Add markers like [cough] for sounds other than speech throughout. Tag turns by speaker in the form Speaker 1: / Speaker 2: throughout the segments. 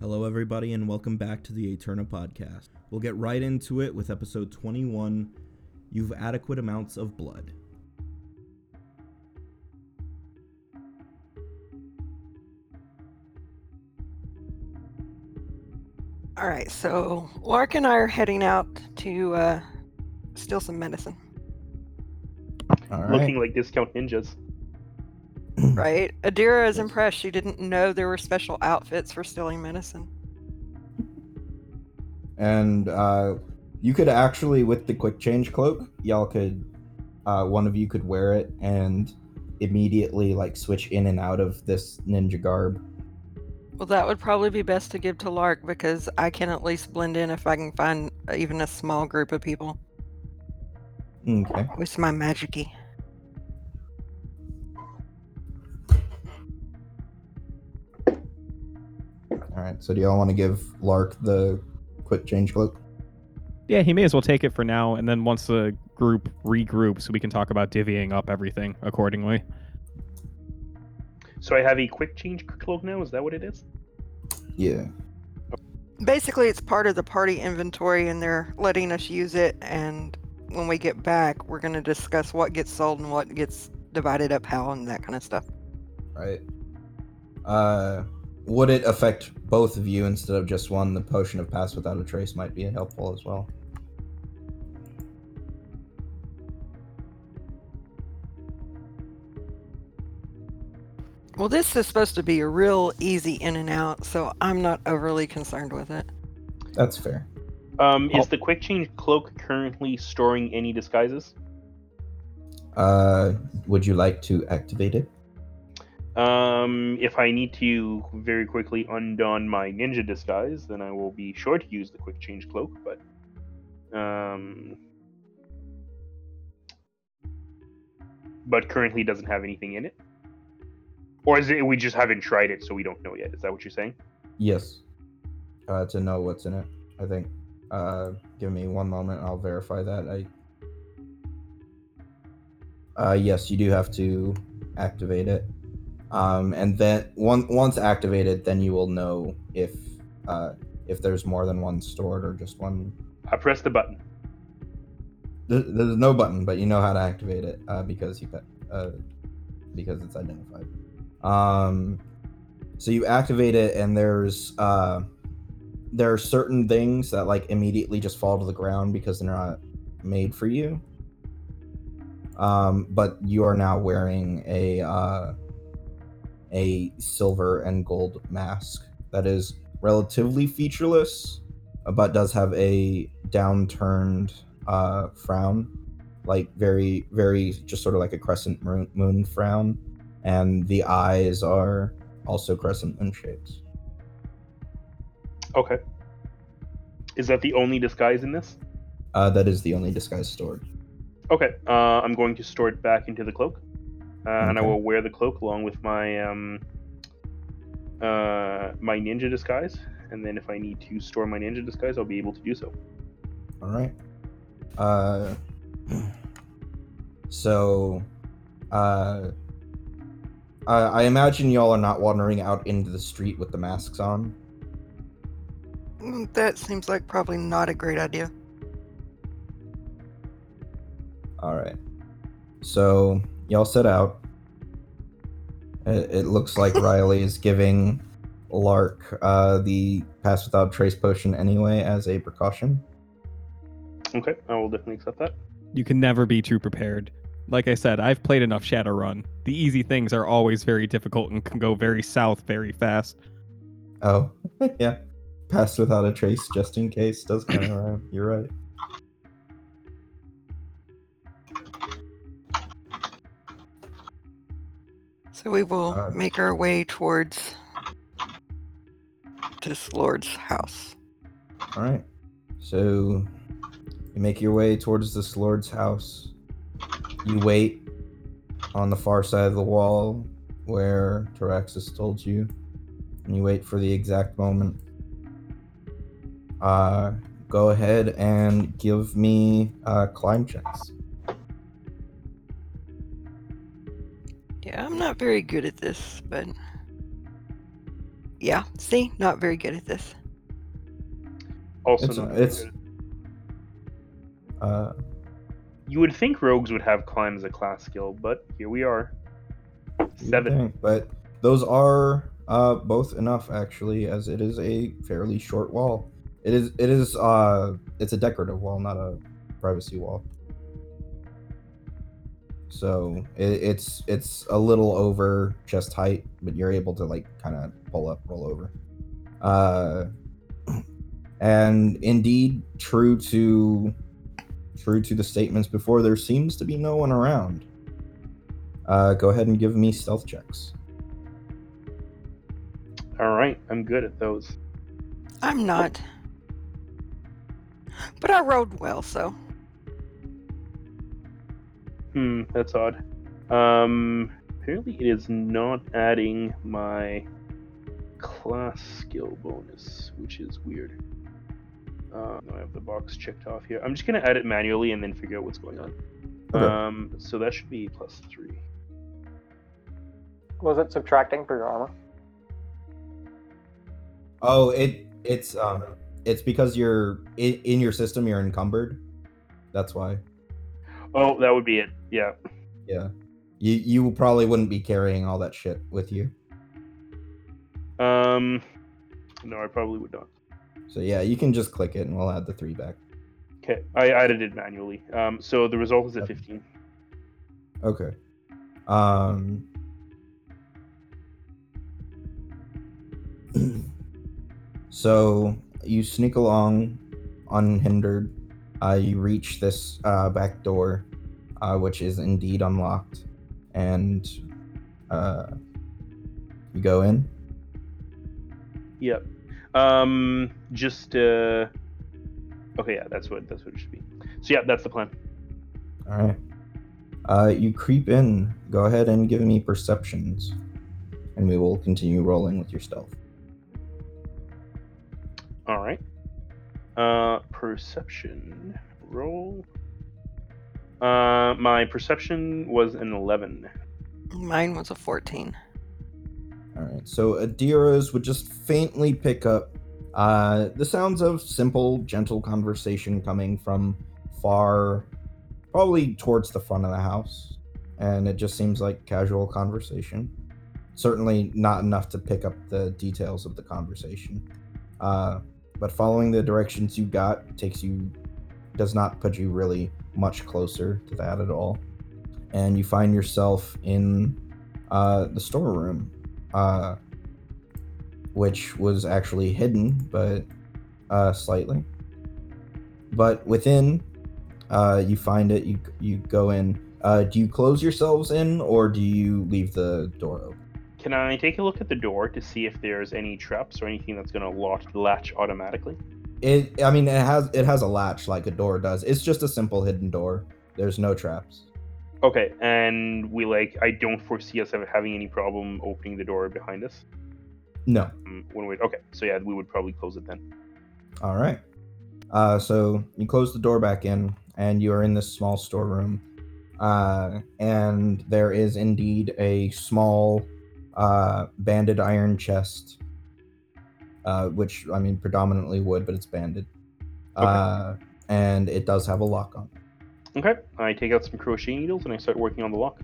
Speaker 1: Hello, everybody, and welcome back to the Eterna podcast. We'll get right into it with episode 21 You've Adequate Amounts of Blood.
Speaker 2: All right, so Lark and I are heading out to uh, steal some medicine,
Speaker 1: All right.
Speaker 3: looking like discount ninjas.
Speaker 2: Right? Adira is impressed. She didn't know there were special outfits for stealing medicine.
Speaker 4: and uh, you could actually with the quick change cloak y'all could uh, one of you could wear it and immediately like switch in and out of this ninja garb
Speaker 2: Well, that would probably be best to give to Lark because I can at least blend in if I can find even a small group of people
Speaker 4: okay
Speaker 2: with my magicy.
Speaker 4: Right so do y'all want to give lark the quick change cloak
Speaker 5: Yeah, he may as well take it for now, and then once the group regroups, we can talk about divvying up everything accordingly.
Speaker 3: So I have a quick change cloak now. Is that what it is?
Speaker 4: yeah
Speaker 2: Basically, it's part of the party inventory, and they're letting us use it. And when we get back, we're going to discuss what gets sold and what gets divided up how and that kind of stuff.
Speaker 4: right uh would it affect both of you instead of just one the potion of pass without a trace might be helpful as well
Speaker 2: Well, this is supposed to be a real easy in and out, so I'm not overly concerned with it.
Speaker 4: that's fair
Speaker 3: Um, is the quick change cloak currently storing any disguises?
Speaker 4: uh would you like to activate it
Speaker 3: Um, if I need to very quickly undon my ninja disguise, then I will be sure to use the quick change cloak. But um, but currently doesn't have anything in it. Or is it we just haven't tried it, so we don't know yet? Is that what you're saying?
Speaker 4: Yes. Uh, to know what's in it, I think. Uh, give me one moment. I'll verify that. I. Uh, yes, you do have to activate it. Um, and then one, once activated, then you will know if uh, if there's more than one stored or just one.
Speaker 3: I press the button.
Speaker 4: There, there's no button, but you know how to activate it uh, because you uh, because it's identified. Um, so you activate it, and there's uh, there are certain things that like immediately just fall to the ground because they're not made for you. Um, but you are now wearing a uh, a silver and gold mask that is relatively featureless, but does have a downturned uh, frown, like very very just sort of like a crescent moon, moon frown, and the eyes are also crescent moon shapes.
Speaker 3: Okay. Is that the only disguise in this?
Speaker 4: Uh, that is the only disguise stored.
Speaker 3: Okay, uh, I'm going to store it back into the cloak, uh, and I will wear the cloak along with my um, uh, my ninja disguise. And then, if I need to store my ninja disguise, I'll be able to do so.
Speaker 4: All right. Uh, [clears throat] so, uh, I, I imagine y'all are not wandering out into the street with the masks on.
Speaker 2: Mm, That seems like probably not a great idea.
Speaker 4: All right. So y'all set out. It, it looks like [laughs] Riley is giving Lark uh, the pass without trace potion anyway as a precaution.
Speaker 3: Okay, I will definitely accept that.
Speaker 5: You can never be too prepared. Like I said, I've played enough Shadowrun. The easy things are always very difficult and can go very south very fast.
Speaker 4: Oh, [laughs] yeah. Pass without a trace just in case does kind of rhyme. You're right.
Speaker 2: So we will
Speaker 4: Uh,
Speaker 2: make our way towards this lord's house.
Speaker 4: All right. So you make your way towards this lord's house. You wait on the far side of the wall where Taraxis told you, and you wait for the exact moment. Uh, go ahead and give me uh, climb checks.
Speaker 2: Yeah, I'm not very good at this, but Yeah. See, not very good at this.
Speaker 3: Also,
Speaker 4: It's-
Speaker 3: not very
Speaker 4: it's-
Speaker 3: good.
Speaker 4: Uh,
Speaker 3: you would think rogues would have climb as a class skill, but here we are.
Speaker 4: you
Speaker 3: Seven.
Speaker 4: think, but those are uh, both enough actually, as it is a fairly short wall. It is. It is. Uh, it's a decorative wall, not a privacy wall. So it, it's it's a little over chest height, but you're able to like kind of pull up, roll over. Uh, [clears throat] and indeed, true to true to the statements before, there seems to be no one around. Uh, go ahead and give me stealth checks.
Speaker 3: All right, I'm good at those.
Speaker 2: I'm not. But I rolled well, so
Speaker 3: Hmm, that's odd. Um, apparently it is not adding my class skill bonus, which is weird. Uh, I have the box checked off here. I'm just gonna add it manually and then figure out what's going on.
Speaker 4: Okay.
Speaker 3: Um, so that should be plus three.
Speaker 6: Was it subtracting for your armor?
Speaker 4: Oh, it it's um it's because you're in, in your system you're encumbered. That's why.
Speaker 3: Oh, that would be it. Yeah.
Speaker 4: Yeah. You you probably wouldn't be carrying all that shit with you.
Speaker 3: Um, no, I probably would not.
Speaker 4: So yeah, you can just click it and we'll add the 3 back.
Speaker 3: Okay, I added it manually. Um, so the result is a
Speaker 4: Okay.
Speaker 3: 15.
Speaker 4: Okay. Um [clears throat] So you sneak along unhindered. Uh, you reach this uh, back door, uh, which is indeed unlocked, and uh, you go in.
Speaker 3: Yep. Um, just uh. Okay, yeah, that's what that's what it should be. So yeah, that's the plan.
Speaker 4: All right. Uh, you creep in. Go ahead and give me perceptions, and we will continue rolling with your stealth.
Speaker 3: All right. Uh, perception roll. Uh, my perception was an 11.
Speaker 2: mine was a 14.
Speaker 4: All right. So Adira's would just faintly pick up uh, the sounds of simple, gentle conversation coming from far, probably towards the front of the house, and it just seems like casual conversation. Certainly not enough to pick up the details of the conversation. Uh, but following the directions you got takes you does not put you really much closer to that at all, and you find yourself in uh, the storeroom uh, which was actually hidden, but uh, slightly. But within, uh, you find it. You you go in. Uh, do you close yourselves in, or do you leave the door open?
Speaker 3: Can I take a look at the door to see if there's any traps or anything that's gonna lock, latch automatically?
Speaker 4: It. I mean, it has it has a latch like a door does. It's just a simple hidden door. There's no traps.
Speaker 3: Okay, and we like I don't foresee us ever having any problem opening the door behind us.
Speaker 4: No.
Speaker 3: When we okay, so yeah, we would probably close it then.
Speaker 4: All right. Uh, so you close the door back in, and you are in this small storeroom. Uh, and there is indeed a small uh, banded iron chest, uh, which I mean predominantly wood, but it's banded. Uh, and it does have a lock on. it.
Speaker 3: Okay, I take out some crochet needles and I start working on the lock.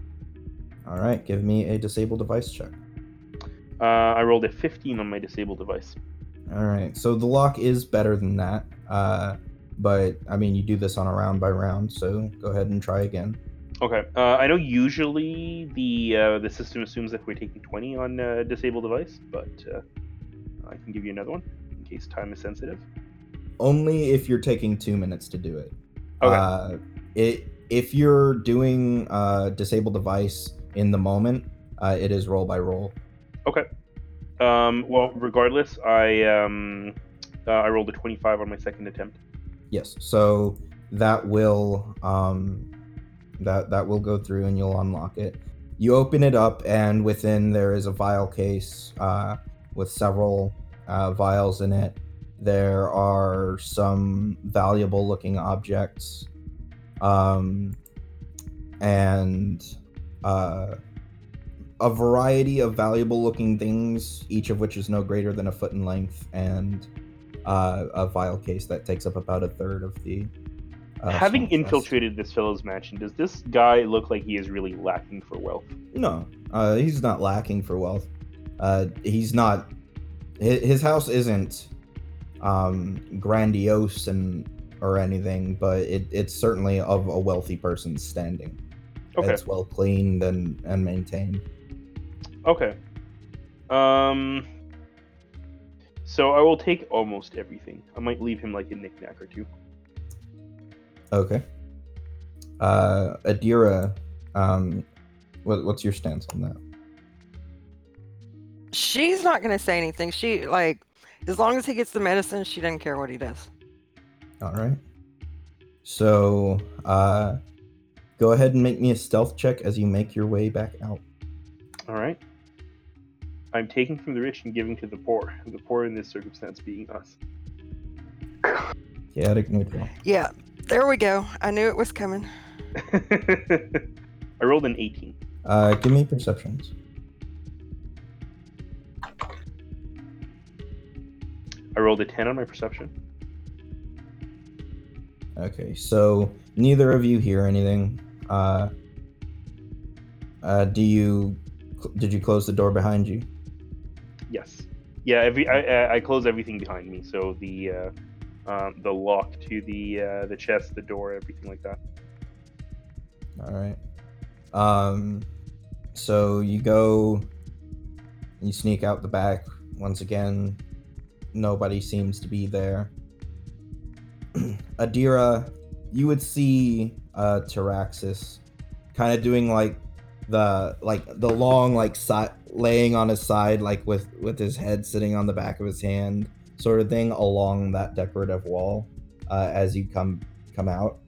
Speaker 4: All right, give me a disable device check.
Speaker 3: Uh, I rolled a 15 on my disabled device.
Speaker 4: All right, so the lock is better than that. Uh, but I mean, you do this on a round by round, so go ahead and try again.
Speaker 3: Okay, uh, I know usually the uh, the system assumes that we're taking 20 on uh, disabled device, but uh, I can give you another one in case time is sensitive.
Speaker 4: only if you're taking two minutes to do it.
Speaker 3: Okay.
Speaker 4: Uh, it if you're doing uh, disable device in the moment, uh, it is roll by roll.
Speaker 3: Okay. Um, well, regardless, I um, uh, I rolled a 25 on my second attempt.
Speaker 4: Yes, so that will um, that that will go through and you'll unlock it. You open it up, and within there is a vial case uh, with several uh, vials in it. There are some valuable looking objects, um, and uh, a variety of valuable looking things, each of which is no greater than a foot in length, and uh, a vial case that takes up about a third of the. Uh,
Speaker 3: Having infiltrated this fellow's mansion, does this guy look like he is really lacking for wealth?
Speaker 4: No, uh, he's not lacking for wealth. Uh, he's not. His, his house isn't um, grandiose and or anything, but it, it's certainly of a wealthy person's standing.
Speaker 3: Okay.
Speaker 4: It's well cleaned and and maintained.
Speaker 3: Okay. Um. So I will take almost everything. I might leave him like a knickknack or two.
Speaker 4: Okay. Uh, Adira, um, what, what's your stance on that?
Speaker 2: She's not gonna say anything. She like, as long as he gets the medicine, she doesn't care what he does.
Speaker 4: All right. So, uh, go ahead and make me a stealth check as you make your way back out.
Speaker 3: All right. I'm taking from the rich and giving to the poor. The poor in this circumstance being us.
Speaker 4: Chaotic neutral.
Speaker 2: Yeah, there we go. I knew it was coming. [laughs]
Speaker 3: I rolled an 18.
Speaker 4: Uh, give me perceptions.
Speaker 3: I rolled a 10 on my perception.
Speaker 4: Okay, so neither of you hear anything. Uh, uh, do you? Did you close the door behind you?
Speaker 3: Yes. Yeah. Every I, I- I close everything behind me, so the uh, um, the lock to the uh, the chest, the door, everything like that.
Speaker 4: All right. Um, so you go, you sneak out the back. Once again, nobody seems to be there. [clears throat] Adira, you would see uh Taraxis kind of doing like the like the long like side laying on his side like with with his head sitting on the back of his hand sort of thing along that decorative wall uh, as you come come out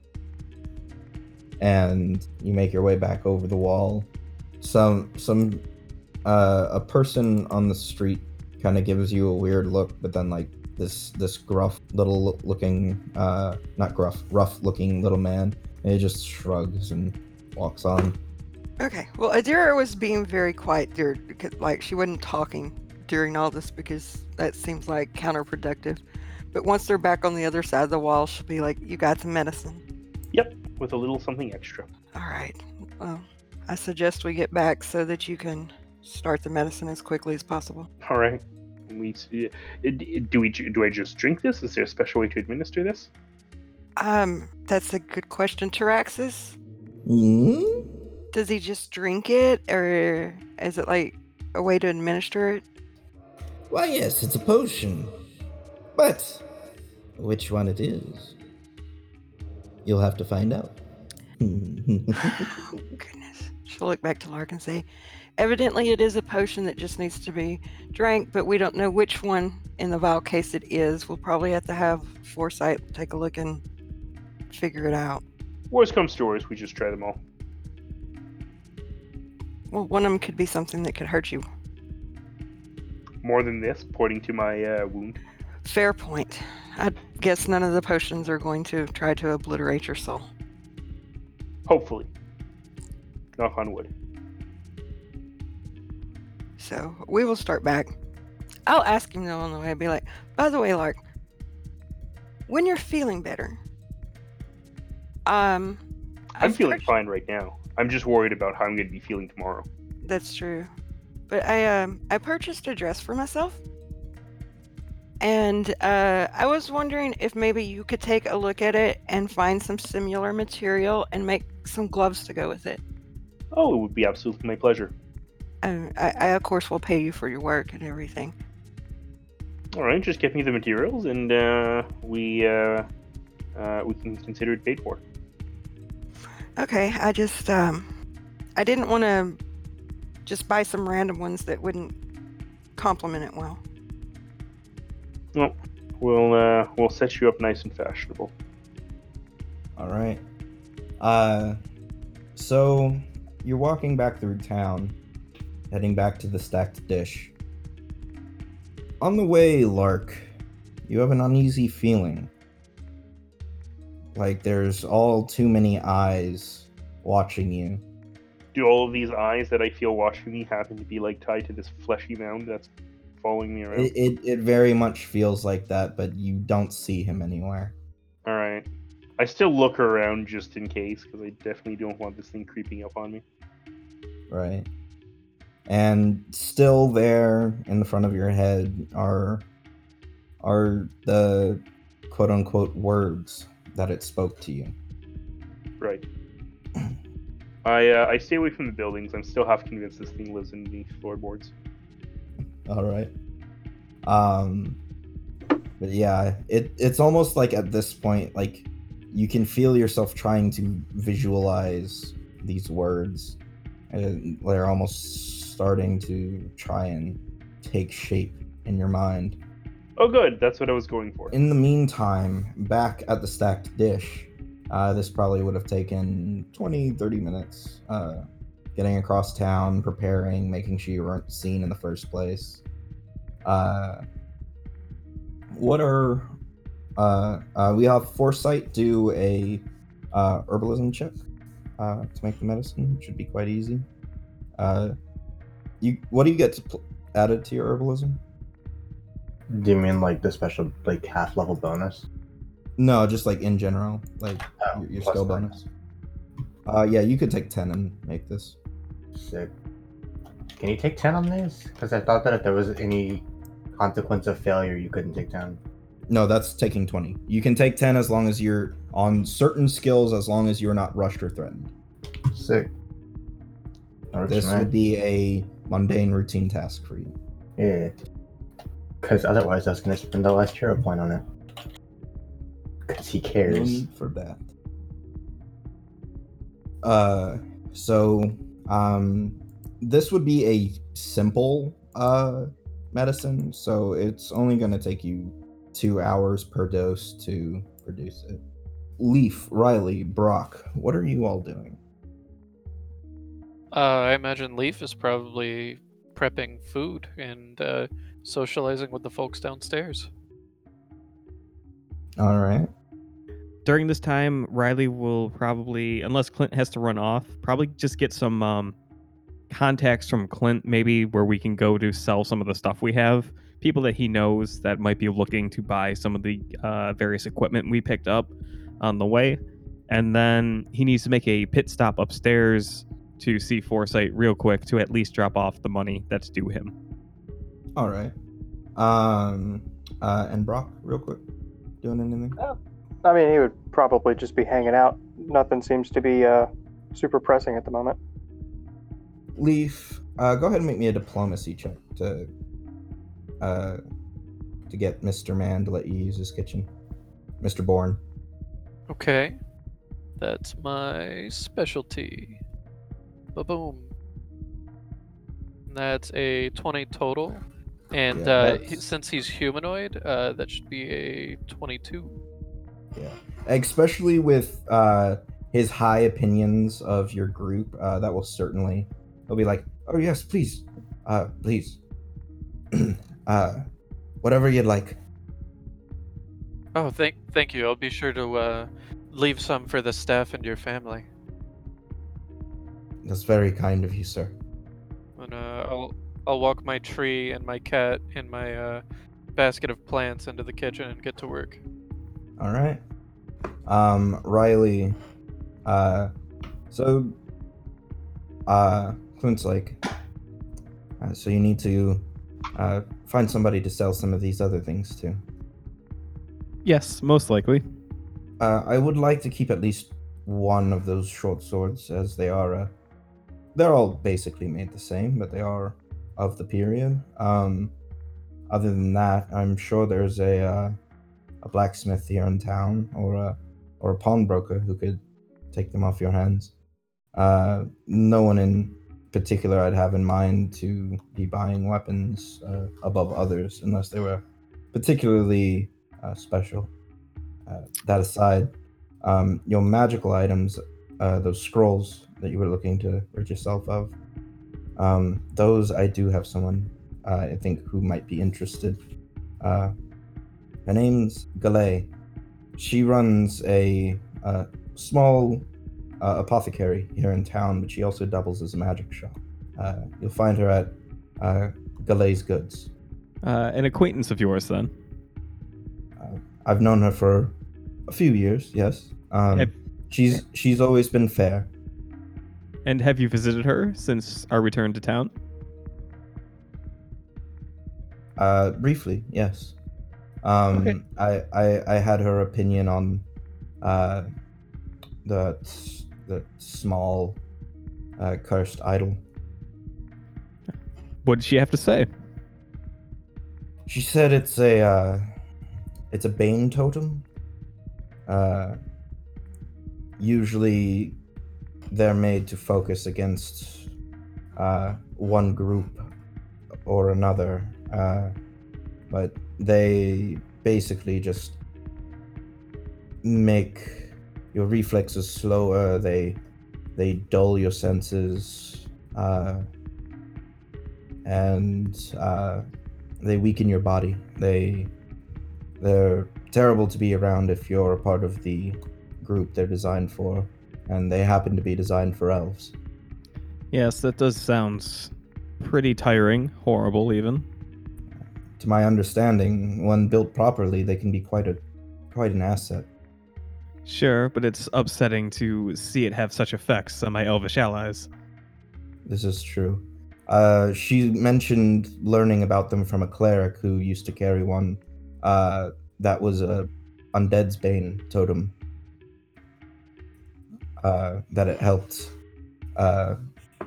Speaker 4: and you make your way back over the wall. Some some uh, a person on the street kind of gives you a weird look, but then like this this gruff little looking uh not gruff rough looking little man, and he just shrugs and walks on.
Speaker 2: Okay. Well, Adira was being very quiet there, because, like she wasn't talking during all this because that seems like counterproductive. But once they're back on the other side of the wall, she'll be like, "You got some medicine." Yep.
Speaker 3: With a little something extra.
Speaker 2: All right. Well, I suggest we get back so that you can start the medicine as quickly as possible.
Speaker 3: All right. We s- d- do we do I just drink this? Is there a special way to administer this?
Speaker 2: Um, that's a good question, Taraxis.
Speaker 4: Hmm?
Speaker 2: Does he just drink it, or is it like a way to administer it?
Speaker 4: Why yes, it's a potion, but which one it is, you'll have to find out. [laughs]
Speaker 2: Oh, goodness. She'll look back to Lark and say, Evidently, it is a potion that just needs to be drank, but we don't know which one in the vial case it is. We'll probably have to have foresight take a look and figure it out.
Speaker 3: Worst comes to worst, we just try them all.
Speaker 2: Well, one of them could be something that could hurt you.
Speaker 3: More than this, pointing to my uh, wound.
Speaker 2: Fair point. I guess none of the potions are going to try to obliterate your soul.
Speaker 3: Hopefully. Knock on wood.
Speaker 2: So we will start back. I'll ask him though on the way. I'll be like, by the way, Lark, when you're feeling better, um,
Speaker 3: I'm feeling fine right now. I'm just worried about how I'm going to be feeling tomorrow.
Speaker 2: That's true, but I um I purchased a dress for myself, and uh, I was wondering if maybe you could take a look at it and find some similar material and make some gloves to go with it.
Speaker 3: Oh, it would be absolutely my pleasure.
Speaker 2: Um, I, I of course will pay you for your work and everything.
Speaker 3: All right, just get me the materials, and uh, we uh, uh, we can consider it paid for.
Speaker 2: Okay, I just um I didn't want to just buy some random ones that wouldn't complement it well.
Speaker 3: well. We'll uh, we'll set you up nice and fashionable.
Speaker 4: All right. Uh, so you're walking back through town, heading back to the stacked dish. On the way, Lark, you have an uneasy feeling. Like there's all too many eyes watching you.
Speaker 3: do all of these eyes that I feel watching me happen to be like tied to this fleshy mound that's following me around?
Speaker 4: It, it it very much feels like that, but you don't see him anywhere.
Speaker 3: All right. I still look around just in case because I definitely don't want this thing creeping up on me.
Speaker 4: Right. And still there in the front of your head are are the quote unquote words that it spoke to you.
Speaker 3: Right. [clears throat] I uh, I stay away from the buildings. I'm still half convinced this thing lives underneath floorboards.
Speaker 4: All right. Um but yeah, it it's almost like at this point like you can feel yourself trying to visualize these words and they're almost starting to try and take shape in your mind.
Speaker 3: Oh, good. That's what I was going for.
Speaker 4: In the meantime, back at the stacked dish, uh, this probably would have taken 20, 30 minutes. Uh, getting across town, preparing, making sure you weren't seen in the first place. Uh, what are. Uh, uh, we have Foresight do a uh, herbalism check uh, to make the medicine. It Should be quite easy. Uh, you, what do you get to pl- added to your herbalism?
Speaker 6: Do you mean like the special like half level bonus?
Speaker 4: No, just like in general, like
Speaker 6: Oh,
Speaker 4: your, your skill bonus. Uh, yeah, you could take ten and make this.
Speaker 6: Sick. Can you take ten on these? Because I thought that if there was any consequence of failure, you couldn't take ten.
Speaker 4: No, that's taking twenty. You can take ten as long as you're on certain skills, as long as you're not rushed or threatened.
Speaker 6: Sick. Works
Speaker 4: This would be a mundane routine task for you.
Speaker 6: Yeah. Because otherwise, I was gonna spend the last hero point on it. Because he
Speaker 4: No
Speaker 6: cares.
Speaker 4: need for that. Uh, so um, this would be a simple uh medicine, so it's only going to take you two hours per dose to produce it. Leaf, Riley, Brock, what are you all doing?
Speaker 7: Uh, I imagine Leaf is probably prepping food and uh, socializing with the folks downstairs.
Speaker 4: All right.
Speaker 5: During this time, Riley will probably, unless Clint has to run off, probably just get some um, contacts from Clint, maybe where we can go to sell some of the stuff we have. People that he knows that might be looking to buy some of the uh, various equipment we picked up on the way. And then he needs to make a pit stop upstairs to see Foresight real quick to at least drop off the money that's due him.
Speaker 4: All right. Um, uh, and Brock, real quick, doing anything?
Speaker 8: I mean, he would probably just be hanging out. Nothing seems to be uh, super pressing at the moment.
Speaker 4: Leaf, uh, go ahead and make me a diplomacy check to uh to get Mr. Man to let you use his kitchen. Mr. Bourne.
Speaker 7: Okay. That's my specialty. Ba boom. That's a 20 total. And
Speaker 4: Yeah,
Speaker 7: uh, he,
Speaker 4: that's-
Speaker 7: since he's humanoid, uh, that should be a 22.
Speaker 4: Yeah. Especially with uh his high opinions of your group, uh that will certainly he'll be like, "Oh yes, please. Uh please. [clears throat] uh whatever you'd like."
Speaker 7: Oh, thank thank you. I'll be sure to uh, leave some for the staff and your family.
Speaker 4: That's very kind of you, sir.
Speaker 7: And uh, I'll I'll walk my tree and my cat and my uh, basket of plants into the kitchen and get to work.
Speaker 4: All right. Um, Riley. Uh, so, uh, Clint's like, uh, so you need to, uh, find somebody to sell some of these other things to.
Speaker 5: Yes, most likely.
Speaker 4: Uh, I would like to keep at least one of those short swords, as they are, uh, they're all basically made the same, but they are of the period. Um, other than that, I'm sure there's a, uh, a blacksmith here in town, or a, or a pawnbroker who could take them off your hands. Uh, no one in particular I'd have in mind to be buying weapons uh, above others, unless they were particularly uh, special. Uh, that aside, um, your magical items, uh, those scrolls that you were looking to rid yourself of, um, those I do have someone uh, I think who might be interested. Uh, her name's Galay. She runs a, uh small uh, apothecary here in town, but she also doubles as a magic shop. You'll find her at Galay's Goods.
Speaker 5: An acquaintance of yours, then.
Speaker 4: I've known her for a few years. Yes, um,
Speaker 5: Have-
Speaker 4: she's she's always been fair.
Speaker 5: And have you visited her since our return to town?
Speaker 4: Uh, briefly, yes. Um,
Speaker 5: Okay.
Speaker 4: I, I I had her opinion on uh, the the small uh, cursed idol.
Speaker 5: What did she have to say?
Speaker 4: She said it's a uh, it's a bane totem. Uh, usually, they're made to focus against uh, one group or another, uh, but they basically just make your reflexes slower. They they dull your senses, uh, and uh, they weaken your body. They they're terrible to be around if you're a part of the group they're designed for, and they happen to be designed for elves.
Speaker 5: Yes, that does sound pretty tiring, horrible even.
Speaker 4: To my understanding, when built properly, they can be quite a quite an asset.
Speaker 5: Sure, but it's upsetting to see it have such effects on my elvish allies.
Speaker 4: This is true. Uh, she mentioned learning about them from a cleric who used to carry one. Uh, that was a undead's bane totem. Uh, that it helped uh,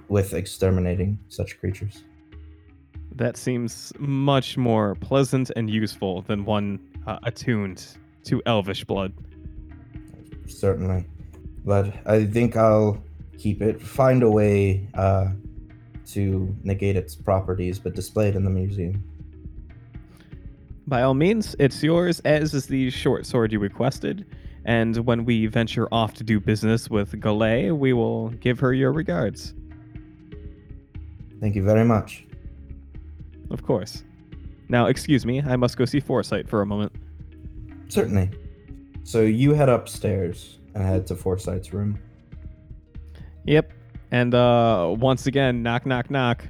Speaker 4: with exterminating such creatures.
Speaker 5: That seems much more pleasant and useful than one uh, attuned to elvish blood.
Speaker 4: Certainly, but I think I'll keep it. Find a way uh, to negate its properties, but display it in the museum.
Speaker 5: By all means, it's yours, as is the short sword you requested. And when we venture off to do business with Galay, we will give her your regards.
Speaker 4: Thank you very much.
Speaker 5: Of course. Now, excuse me, I must go see Foresight for a moment.
Speaker 4: Certainly. So you head upstairs and head to Foresight's room.
Speaker 5: Yep. And uh once again, knock knock knock.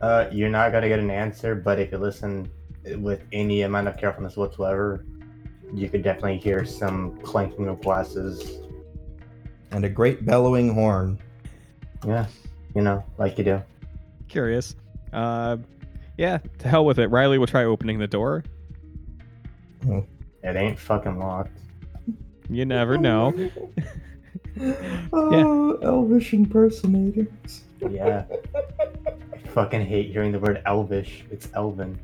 Speaker 6: Uh, you're not gonna get an answer, but if you listen with any amount of carefulness whatsoever, you could definitely hear some clanking of glasses.
Speaker 4: And a great bellowing horn.
Speaker 6: Yeah, you know, like you do.
Speaker 5: Curious. Uh yeah, to hell with it. Riley will try opening the door.
Speaker 6: It ain't fucking locked.
Speaker 5: You never know. [laughs]
Speaker 4: oh, elvish impersonators.
Speaker 6: Yeah. I fucking hate hearing the word elvish. It's elven.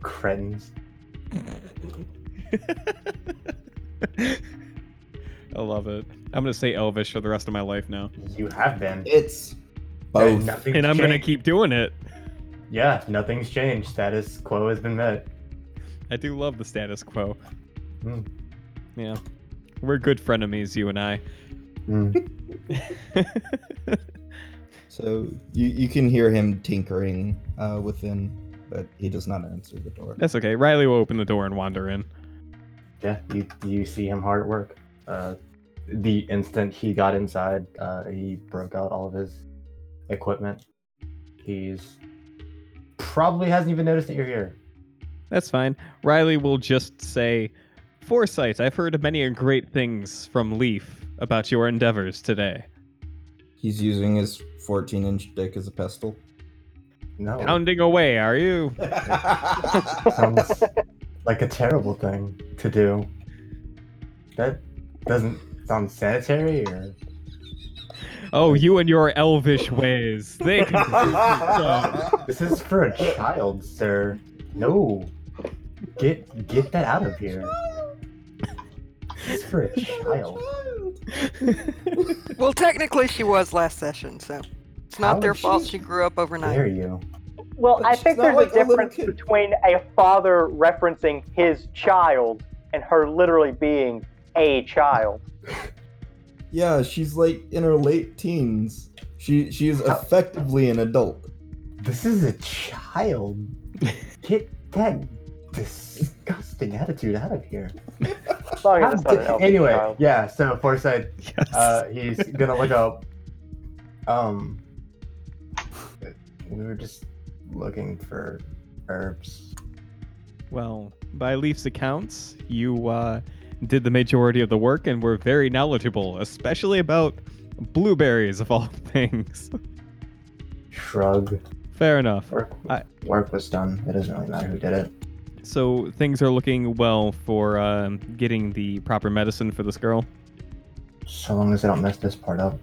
Speaker 6: Cretins. [laughs]
Speaker 5: I love it. I'm gonna say Elvish for the rest of my life now.
Speaker 6: You have been.
Speaker 4: It's
Speaker 6: And
Speaker 4: both.
Speaker 6: nothing's
Speaker 5: And I'm gonna keep doing it.
Speaker 6: Yeah, nothing's changed. Status quo has been met.
Speaker 5: I do love the status quo.
Speaker 6: Hmm.
Speaker 5: Yeah. We're good frenemies, you and I.
Speaker 6: Hmm. [laughs]
Speaker 4: So you, you can hear him tinkering uh, within, but he does not answer the door.
Speaker 5: That's okay. Riley will open the door and wander in.
Speaker 6: Yeah, you you see him hard at work. Uh, the instant he got inside, uh, he broke out all of his equipment. He's probably hasn't even noticed that you're here.
Speaker 5: That's fine. Riley will just say, Foresight, I've heard many great things from Leaf about your endeavors today.
Speaker 4: He's using his 14 inch dick as a pestle.
Speaker 6: No,
Speaker 5: Pounding away, are you? [laughs]
Speaker 6: sounds like a terrible thing to do. That doesn't sound sanitary, or
Speaker 5: Oh, you and your elvish ways. They can [laughs]
Speaker 6: this is for a child, sir. No, get get that out of here. It's for a child. [laughs]
Speaker 2: Well, technically, she was last session, so it's
Speaker 6: How
Speaker 2: not their fault
Speaker 6: she-
Speaker 2: she grew up overnight.
Speaker 6: Dare you?
Speaker 8: Well,
Speaker 4: But
Speaker 8: I think there's
Speaker 4: like
Speaker 8: a
Speaker 4: a
Speaker 8: difference
Speaker 4: kid.
Speaker 8: between a father referencing his child and her literally being a child. [laughs]
Speaker 4: yeah, she's like in her late teens. She she is effectively an adult.
Speaker 6: This is a child. [laughs] Get that disgusting attitude out of here.
Speaker 8: As long as it's not an elf
Speaker 6: anyway,
Speaker 8: child.
Speaker 6: yeah. So Foresight,
Speaker 5: Yes.
Speaker 6: uh, he's gonna look up. Um, we were just looking for herbs.
Speaker 5: well, by Leaf's accounts, you uh, did the majority of the work and were very knowledgeable, especially about blueberries of all [laughs] things.
Speaker 6: Shrug.
Speaker 5: Fair enough.
Speaker 6: Work,
Speaker 5: I-
Speaker 6: work was done. It doesn't really matter who did it.
Speaker 5: So things are looking well for um, getting the proper medicine for this girl.
Speaker 6: So long as I don't mess this part up.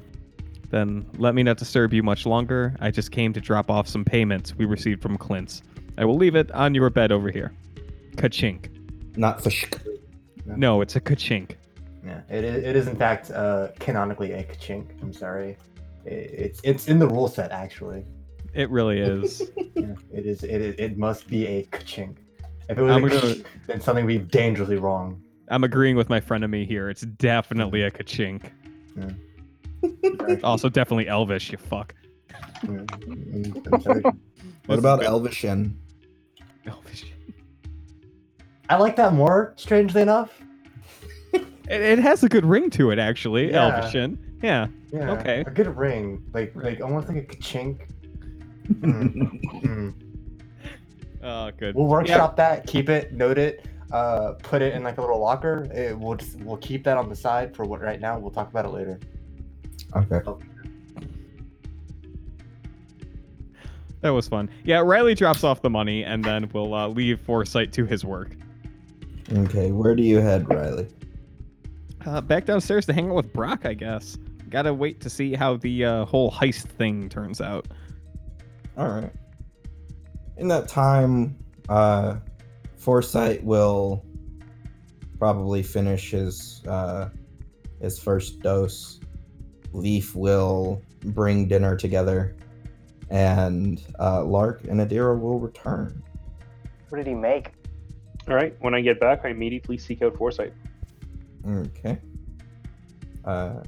Speaker 5: Then let me not disturb you much longer. I just came to drop off some payments we received from Clint's. I will leave it on your bed over here. Kachink.
Speaker 4: Not fish.
Speaker 5: No, it's a kachink.
Speaker 6: Yeah, it is, it is in fact uh, canonically a kachink. I'm sorry. I- It's it's in the rule set actually.
Speaker 5: It really [laughs] is.
Speaker 6: Yeah, it is it, is- it must be a kachink. If it was
Speaker 5: I'm
Speaker 6: a
Speaker 5: gonna-
Speaker 6: then something would be dangerously wrong.
Speaker 5: I'm agreeing with my friend of me here. It's definitely a kachink.
Speaker 6: Sorry. [laughs]
Speaker 5: Also, definitely Elvish. You fuck.
Speaker 6: Mm, mm, I'm sorry.
Speaker 4: What about Elvishin?
Speaker 5: Elvish.
Speaker 6: I like that more. Strangely enough. [laughs]
Speaker 5: It, it has a good ring to it, actually.
Speaker 6: Yeah.
Speaker 5: Elvishin. Yeah.
Speaker 6: Yeah.
Speaker 5: Okay.
Speaker 6: A good ring, like like almost like a kachink. [laughs] Mm, mm.
Speaker 5: Oh, good.
Speaker 6: We'll workshop that, keep it, note it, uh, put it in like a little locker. It, we'll just we'll keep that on the side for what right now. We'll talk about it later.
Speaker 4: Okay.
Speaker 5: That was fun. Yeah, Riley drops off the money, and then we'll uh, leave Foresight to his work.
Speaker 4: Okay. Where do you head, Riley?
Speaker 5: Uh, back downstairs to hang out with Brock, I guess. Gotta wait to see how the uh, whole heist thing turns out.
Speaker 4: All right. In that time, uh, Foresight will probably finish his uh, his first dose. Leaf will bring dinner together, and uh, Lark and Adira will return.
Speaker 8: What did he make?
Speaker 3: All right. When I get back, I immediately seek out Foresight.
Speaker 4: Okay. Uh,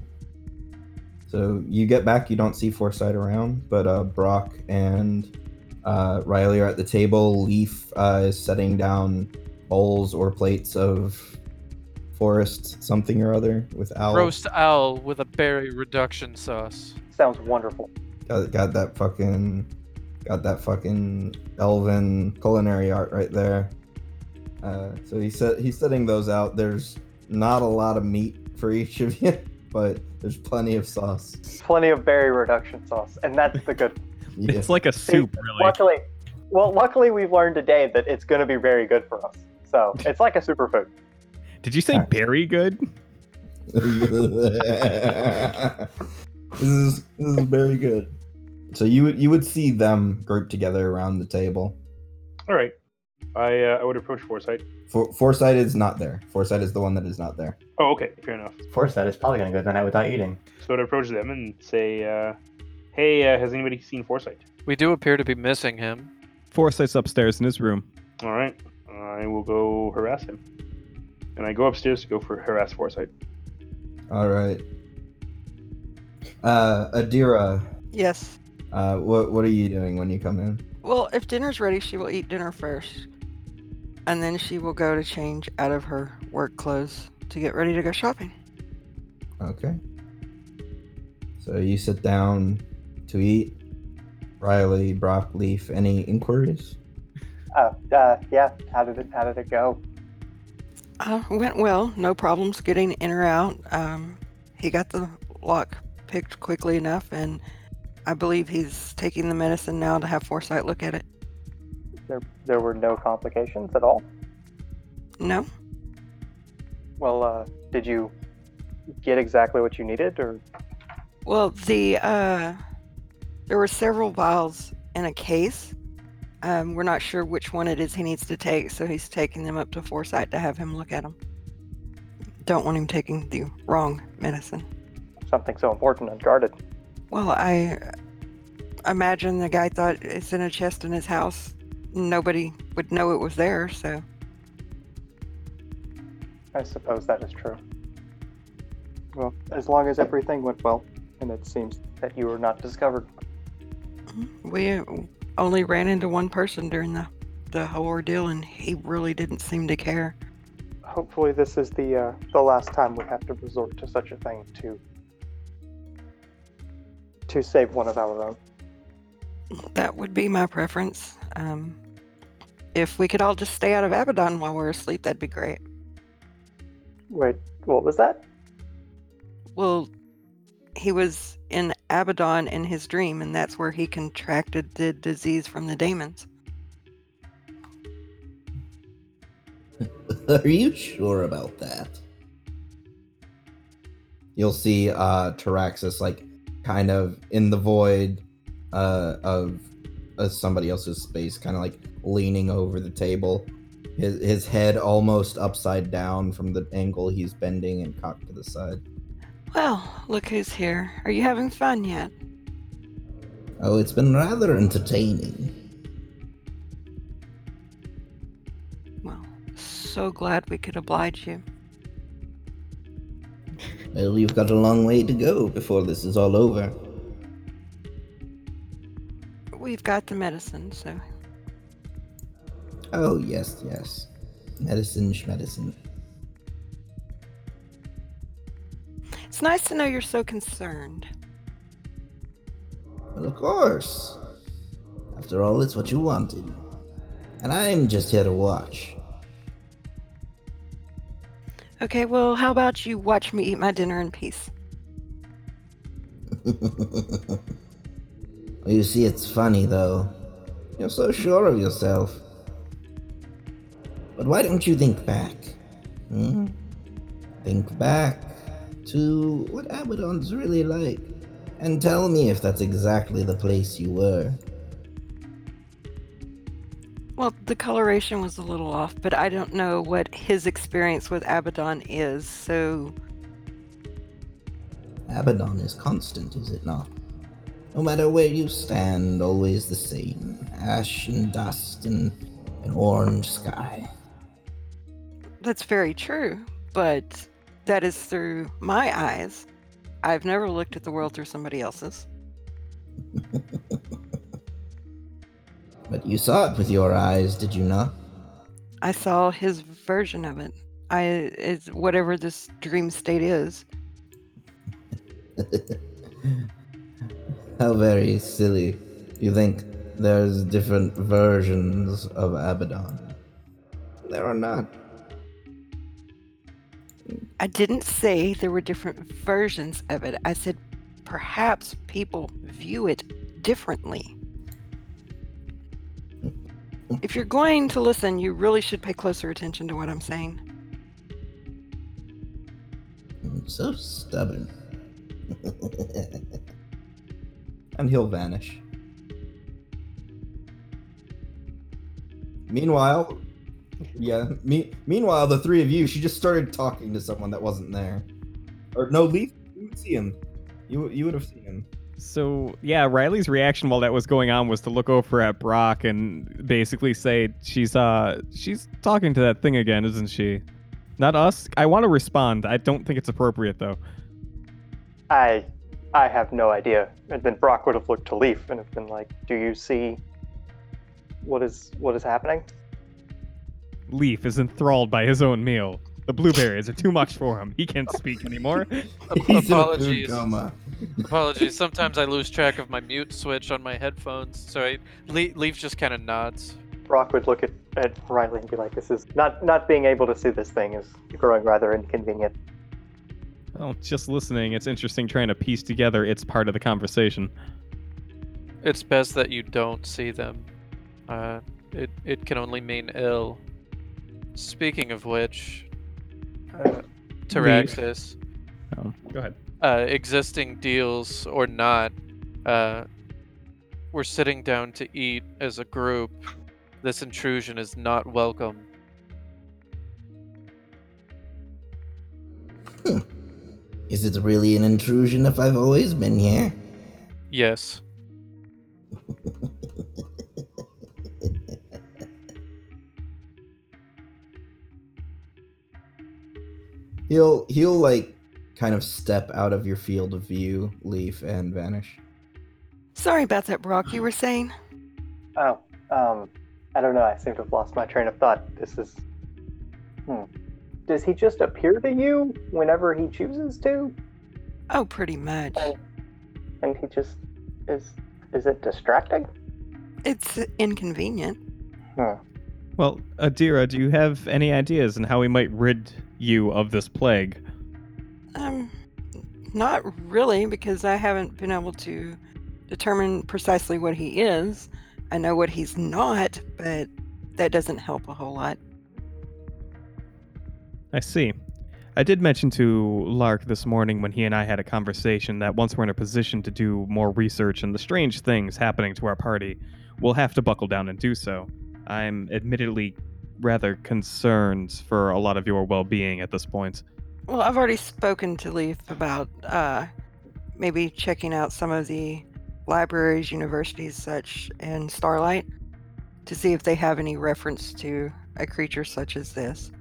Speaker 4: so you get back, you don't see Foresight around, but uh, Brock and uh, Riley are at the table. Leaf uh, is setting down bowls or plates of forest something or other with owl.
Speaker 7: Roast owl with a berry reduction sauce.
Speaker 8: Sounds wonderful.
Speaker 4: Got, got that fucking got that fucking elven culinary art right there. Uh, so he said he's setting those out. There's not a lot of meat for each of you, [laughs] but there's plenty of sauce.
Speaker 8: Plenty of berry reduction sauce, and that's the good. [laughs]
Speaker 4: Yeah.
Speaker 5: It's like a soup, really.
Speaker 8: Luckily, well, luckily we've learned today that it's going to be very good for us. So [laughs] it's like a superfood.
Speaker 5: Did you say
Speaker 4: Alright.
Speaker 5: berry good? [laughs]
Speaker 4: this is this is very good. So you would you would see them grouped together around the table.
Speaker 3: All right. I uh, I would approach Foresight.
Speaker 4: For, Foresight is not there. Foresight is the one that is not there.
Speaker 3: Oh, okay. Fair enough.
Speaker 6: Foresight is probably gonna go the night without eating.
Speaker 3: So I'd approach them and say, uh, "Hey, uh, has anybody seen Foresight?"
Speaker 7: We do appear to be missing him.
Speaker 5: Foresight's upstairs in his room.
Speaker 3: All right. I will go harass him. And I go upstairs to go for harass Foresight.
Speaker 4: All right. Uh, Adira,
Speaker 2: Yes.
Speaker 4: uh, what what are you doing when you come in?
Speaker 2: Well, if dinner's ready, she will eat dinner first. And then she will go to change out of her work clothes to get ready to go shopping.
Speaker 4: Okay. So you sit down to eat. Riley, Brock, Leaf, any inquiries?
Speaker 8: Uh, uh, yeah. How did it? How did it go?
Speaker 2: Uh, went well. No problems getting in or out. Um, he got the lock picked quickly enough, and I believe he's taking the medicine now to have Foresight look at it.
Speaker 8: There, there were no complications at all.
Speaker 2: No?
Speaker 8: Well, uh, did you get exactly what you needed, or
Speaker 2: Well, the uh, there were several vials in a case. Um, we're not sure which one it is he needs to take, so he's taking them up to Foresight to have him look at them. Don't want him taking the wrong medicine.
Speaker 8: something so important unguarded?
Speaker 2: Well, I imagine the guy thought it's in a chest in his house. Nobody would know it was there, so
Speaker 8: I suppose that is true. Well, as long as everything went well, and it seems that you were not discovered.
Speaker 2: We only ran into one person during the the whole ordeal, and he really didn't seem to care.
Speaker 8: hopefully this is the uh, the last time we have to resort to such a thing to to save one of our own.
Speaker 2: That would be my preference. Um, if we could all just stay out of Abaddon while we're asleep, that'd be great.
Speaker 8: Wait, what was that?
Speaker 2: Well, he was in Abaddon in his dream, and that's where he contracted the disease from the demons. [laughs]
Speaker 4: Are you sure about that? You'll see uh Taraxis like kind of in the void uh of uh, somebody else's space, kind of like leaning over the table. His his head almost upside down from the angle he's bending and cocked to the side.
Speaker 2: Well, look who's here. Are you having fun yet?
Speaker 4: Oh, it's been rather entertaining.
Speaker 2: Well, so glad we could oblige you.
Speaker 4: Well, you've got a long way to go before this is all over.
Speaker 2: We've got the medicine, so
Speaker 4: Oh, yes, yes. Medicine, medicine.
Speaker 2: It's nice to know you're so concerned.
Speaker 4: Well, of course. After all, it's what you wanted. And I'm just here to watch.
Speaker 2: Okay, well, how about you watch me eat my dinner in peace? [laughs]
Speaker 4: well, you see, it's funny, though. You're so sure of yourself. But why don't you think back? Hmm? Think back to what Abaddon's really like. And tell me if that's exactly the place you were.
Speaker 2: Well, the coloration was a little off, but I don't know what his experience with Abaddon is, so
Speaker 4: Abaddon is constant, is it not? No matter where you stand, always the same. Ash and dust and an orange sky.
Speaker 2: that's very true. But that is through my eyes. I've never looked at the world through somebody else's. [laughs]
Speaker 4: But you saw it with your eyes, did you not?
Speaker 2: I saw his version of it. I is whatever this dream state is. [laughs]
Speaker 4: How very silly. You think there's different versions of Abaddon. There are not.
Speaker 2: I didn't say there were different versions of it. I said perhaps people view it differently. If you're going to listen, you really should pay closer attention to what I'm saying.
Speaker 4: So stubborn. [laughs] and he'll vanish. Meanwhile, yeah. Me. Meanwhile, the three of you, she just started talking to someone that wasn't there. Or no, Leaf. You would see him. You you would have seen him.
Speaker 5: So yeah, Riley's reaction while that was going on was to look over at Brock and basically say she's uh she's talking to that thing again, isn't she? Not us. I want to respond. I don't think it's appropriate though.
Speaker 8: I I have no idea. And then Brock would have looked to Leaf and have been like, "Do you see what is what is happening?"
Speaker 5: Leaf is enthralled by his own meal. The blueberries are too much for him. He can't speak anymore. [laughs]
Speaker 4: He's in a food
Speaker 7: Apologies.
Speaker 4: coma.
Speaker 7: Apologies. Sometimes I lose track of my mute switch on my headphones, so I, Le- Leaf just kind of nods.
Speaker 8: Brock would look at, at Riley and be like, "This is not not being able to see this thing is growing rather inconvenient."
Speaker 5: Well, just listening, it's interesting trying to piece together it's part of the conversation.
Speaker 7: It's best that you don't see them. Uh, it it can only mean ill. Speaking of which, uh, Taraxis,
Speaker 5: Oh, go ahead.
Speaker 7: uh, existing deals or not, uh, we're sitting down to eat as a group. This intrusion is not welcome.
Speaker 4: Is it really an intrusion if I've always been here?
Speaker 7: Yes.
Speaker 4: He'll he'll like kind of step out of your field of view, leaf, and vanish.
Speaker 2: Sorry about that, Brock. You were saying?
Speaker 8: Oh, um, I don't know. I seem to have lost my train of thought. This is. Hmm. does he just appear to you whenever he chooses to?
Speaker 2: Oh, pretty much.
Speaker 8: And, and he just is. Is it distracting?
Speaker 2: It's inconvenient.
Speaker 8: Huh.
Speaker 5: Well, Adira, do you have any ideas on how we might rid you of this plague?
Speaker 2: Um, not really, because I haven't been able to determine precisely what he is. I know what he's not, but that doesn't help a whole lot.
Speaker 5: I see. I did mention to Lark this morning when he and I had a conversation that once we're in a position to do more research and the strange things happening to our party, we'll have to buckle down and do so. I'm admittedly rather concerns for a lot of your well being at this point.
Speaker 2: Well, I've already spoken to Leaf about uh, maybe checking out some of the libraries, universities, such in Starlight to see if they have any reference to a creature such as this.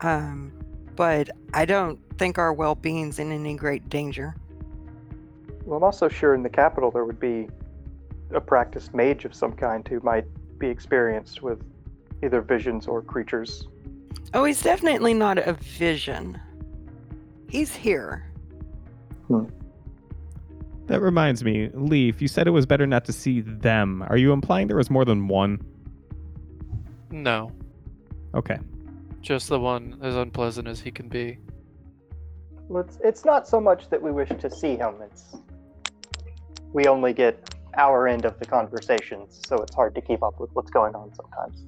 Speaker 2: Um, but I don't think our well being's in any great danger.
Speaker 8: Well, I'm also sure in the capital there would be a practiced mage of some kind who might be experienced with either visions or creatures.
Speaker 2: Oh, he's definitely not a vision. He's here. Hmm.
Speaker 5: That reminds me, Leaf, you said it was better not to see them. Are you implying there was more than one?
Speaker 7: No,
Speaker 5: Okay.
Speaker 7: just the one as unpleasant as he can be.
Speaker 8: Well, it's, it's not so much that we wish to see him, it's. We only get our end of the conversations, so it's hard to keep up with what's going on sometimes.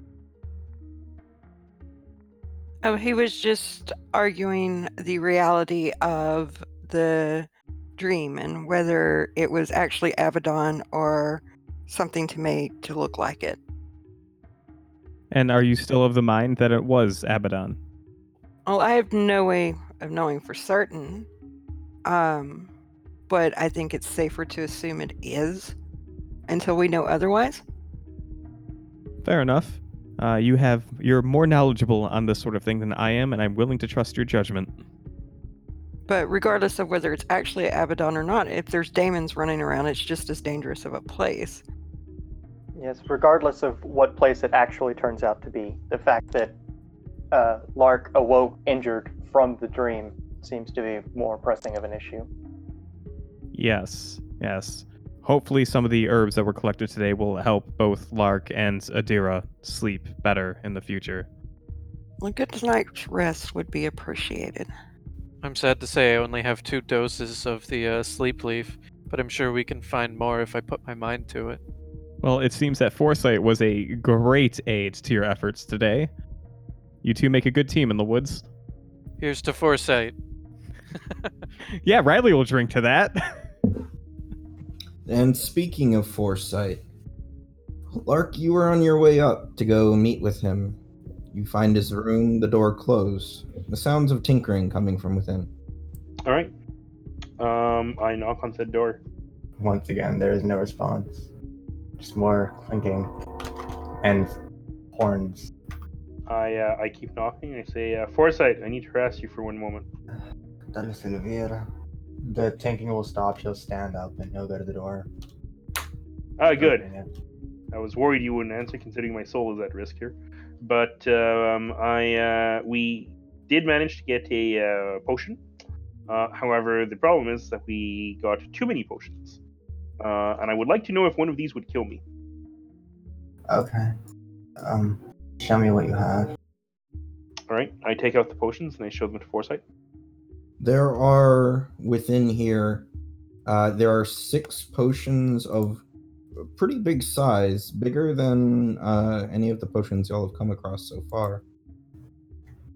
Speaker 2: Oh, he was just arguing the reality of the dream and whether it was actually Abaddon or something to make to look like it.
Speaker 5: And are you still of the mind that it was Abaddon?
Speaker 2: Well, I have no way of knowing for certain. Um, but I think it's safer to assume it is until we know otherwise.
Speaker 5: Fair enough. Uh, you have you're more knowledgeable on this sort of thing than I am, and I'm willing to trust your judgment.
Speaker 2: But regardless of whether it's actually Abaddon or not, if there's daemons running around, it's just as dangerous of a place.
Speaker 8: Yes, regardless of what place it actually turns out to be, the fact that uh, Lark awoke injured from the dream seems to be more pressing of an issue.
Speaker 5: Yes, yes. Hopefully, some of the herbs that were collected today will help both Lark and Adira sleep better in the future.
Speaker 2: A good night's rest would be appreciated.
Speaker 7: I'm sad to say I only have two doses of the uh, sleep leaf, but I'm sure we can find more if I put my mind to it.
Speaker 5: Well, it seems that Foresight was a great aid to your efforts today. You two make a good team in the woods.
Speaker 7: Here's to foresight. [laughs] [laughs]
Speaker 5: Yeah, Riley will drink to that. [laughs]
Speaker 4: And speaking of foresight, Lark, you were on your way up to go meet with him. You find his room, the door closed, the sounds of tinkering coming from within.
Speaker 3: All right. Um, I knock on said door.
Speaker 6: Once again, there is no response. Just more clinking and horns.
Speaker 3: I uh, I keep knocking. I say, uh, Foresight, I need to harass you for one moment.
Speaker 6: Dale Silveira. The tanking will stop. He'll stand up and he'll go to the door.
Speaker 3: Ah, good. I was worried you wouldn't answer, considering my soul is at risk here. But um, I uh, we did manage to get a uh, potion. Uh, however, the problem is that we got too many potions, uh, and I would like to know if one of these would kill me.
Speaker 6: Okay. Um, show me what you have.
Speaker 3: All right, I take out the potions and I show them to Foresight.
Speaker 4: There are within here, uh, there are six potions of pretty big size, bigger than uh, any of the potions y'all have come across so far.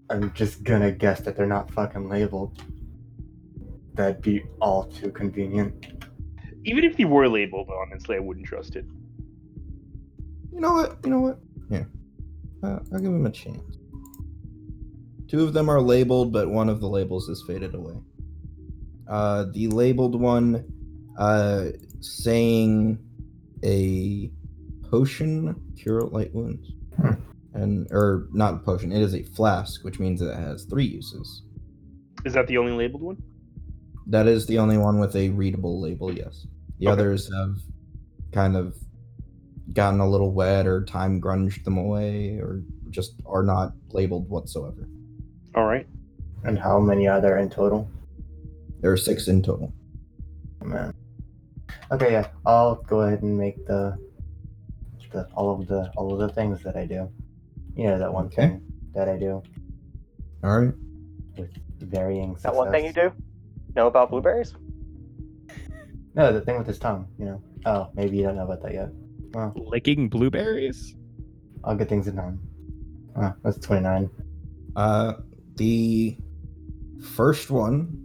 Speaker 6: I'm just gonna guess that they're not fucking labeled. That'd be all too convenient.
Speaker 3: Even if they were labeled, honestly, I wouldn't trust it.
Speaker 4: You know what? You know what? Yeah. Uh, I'll give him a chance. Two of them are labeled, but one of the labels is faded away. Uh, the labeled one, uh, saying a potion cure light wounds,
Speaker 6: Hmm.
Speaker 4: and or not a potion. It is a flask, which means it has three uses.
Speaker 3: Is that the only labeled one?
Speaker 4: That is the only one with a readable label. Yes, the
Speaker 3: Okay.
Speaker 4: others have kind of gotten a little wet, or time grunged them away, or just are not labeled whatsoever.
Speaker 3: All right.
Speaker 6: And how many are there in total?
Speaker 4: There are six in total.
Speaker 6: Oh, man. Okay, yeah. I'll go ahead and make the, the all of the all of the things that I do. You know that one
Speaker 4: Okay.
Speaker 6: thing that I do
Speaker 4: All right.
Speaker 6: with varying success.
Speaker 8: That one thing you do? Know about blueberries?
Speaker 6: No, the thing with his tongue. You know. Oh, maybe you don't know about that yet.
Speaker 5: Licking blueberries?
Speaker 6: I'll get things in time. Ah, that's twenty nine.
Speaker 4: Uh, the first one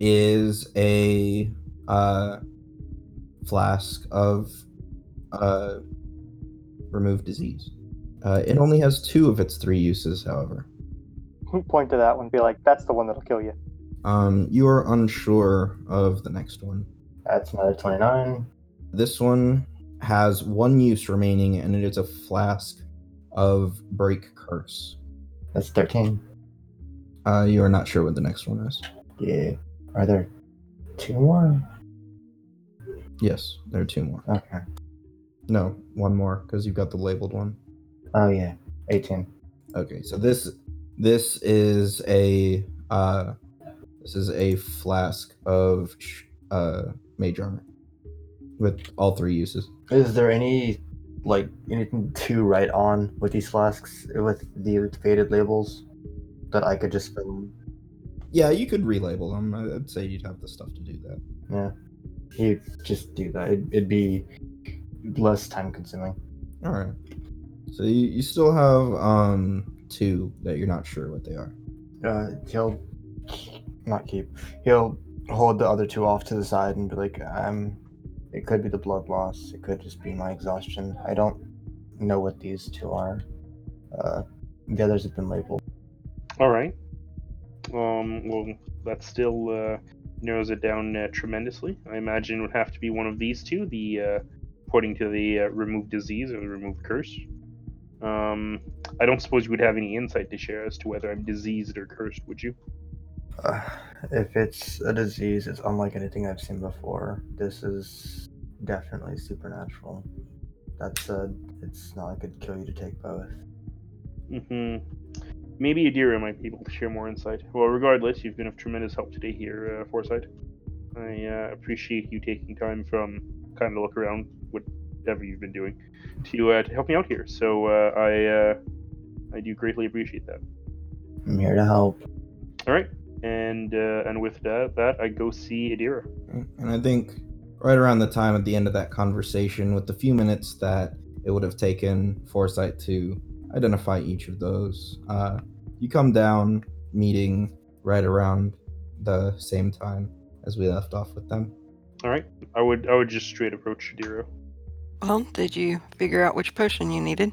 Speaker 4: is a uh, flask of uh, remove disease. Uh, it only has two of its three uses, however.
Speaker 8: Point to that one, and be like, that's the one that'll kill you.
Speaker 4: Um, you are unsure of the next one.
Speaker 6: That's another twenty nine.
Speaker 4: This one has one use remaining, and it is a flask of break curse.
Speaker 6: That's thirteen.
Speaker 4: Uh, you are not sure what the next one is.
Speaker 6: Yeah. Are there two more?
Speaker 4: Yes, there are two more.
Speaker 6: Okay.
Speaker 4: No, one more because you've got the labeled one.
Speaker 6: Oh yeah. Eighteen.
Speaker 4: Okay, so this this is a uh this is a flask of sh- uh mage armor with all three uses.
Speaker 6: Is there any like anything to write on with these flasks with the faded labels that I could just fill?
Speaker 4: Yeah, you could relabel them. I'd say you'd have the stuff to do that.
Speaker 6: Yeah. You just do that. It'd, it'd be less time consuming.
Speaker 4: All right. So you, you still have um two that you're not sure what they are.
Speaker 6: Uh, he'll not keep. He'll hold the other two off to the side and be like, "I'm." It could be the blood loss. It could just be my exhaustion. I don't know what these two are. Uh, the others have been labeled.
Speaker 3: All right. Um. Well, that still uh, narrows it down uh, tremendously. I imagine it would have to be one of these two: the uh, according to the uh, remove disease or the remove curse. Um. I don't suppose you would have any insight to share as to whether I'm diseased or cursed, would you?
Speaker 6: Uh, if it's a disease, it's unlike anything I've seen before. This is definitely supernatural. That's uh, it's not like it'd kill you to take both.
Speaker 3: hmm Maybe Adira might be able to share more insight. Well, regardless, you've been of tremendous help today here, uh, Foresight. I uh, appreciate you taking time from kind of look around, whatever you've been doing, to uh, to help me out here. So uh, I uh, I do greatly appreciate that.
Speaker 6: I'm here to help.
Speaker 3: All right, and uh, and with that, that I go see Adira.
Speaker 4: And I think right around the time at the end of that conversation, with the few minutes that it would have taken Foresight to identify each of those, uh, you come down, meeting right around the same time as we left off with them.
Speaker 3: All right, I would I would just straight approach Adira.
Speaker 2: Well, did you figure out which potion you needed?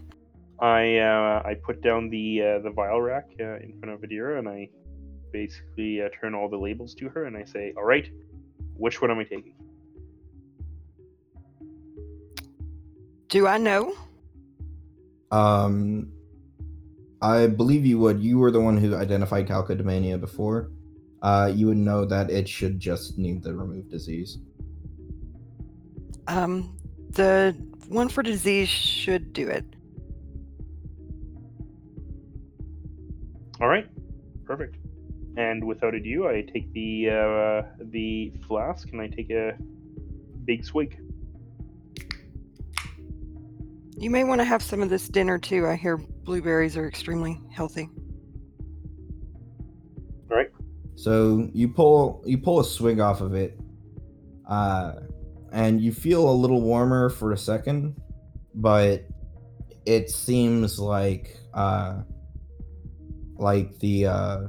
Speaker 3: I uh, I put down the uh, the vial rack uh, in front of Adira, and I basically uh, turn all the labels to her, and I say, "All right, which one am I taking?"
Speaker 2: Do I know?
Speaker 4: Um, I believe you would. You were the one who identified Cacodaemonia before. Uh, you would know that it should just need the remove disease.
Speaker 2: Um, the one for disease should do it.
Speaker 3: All right, perfect. And without ado, I take the uh, the flask and I take a big swig.
Speaker 2: You may want to have some of this dinner too. I hear blueberries are extremely healthy.
Speaker 3: All right.
Speaker 4: So you pull you pull a swig off of it, uh, and you feel a little warmer for a second, but it seems like uh, like the uh,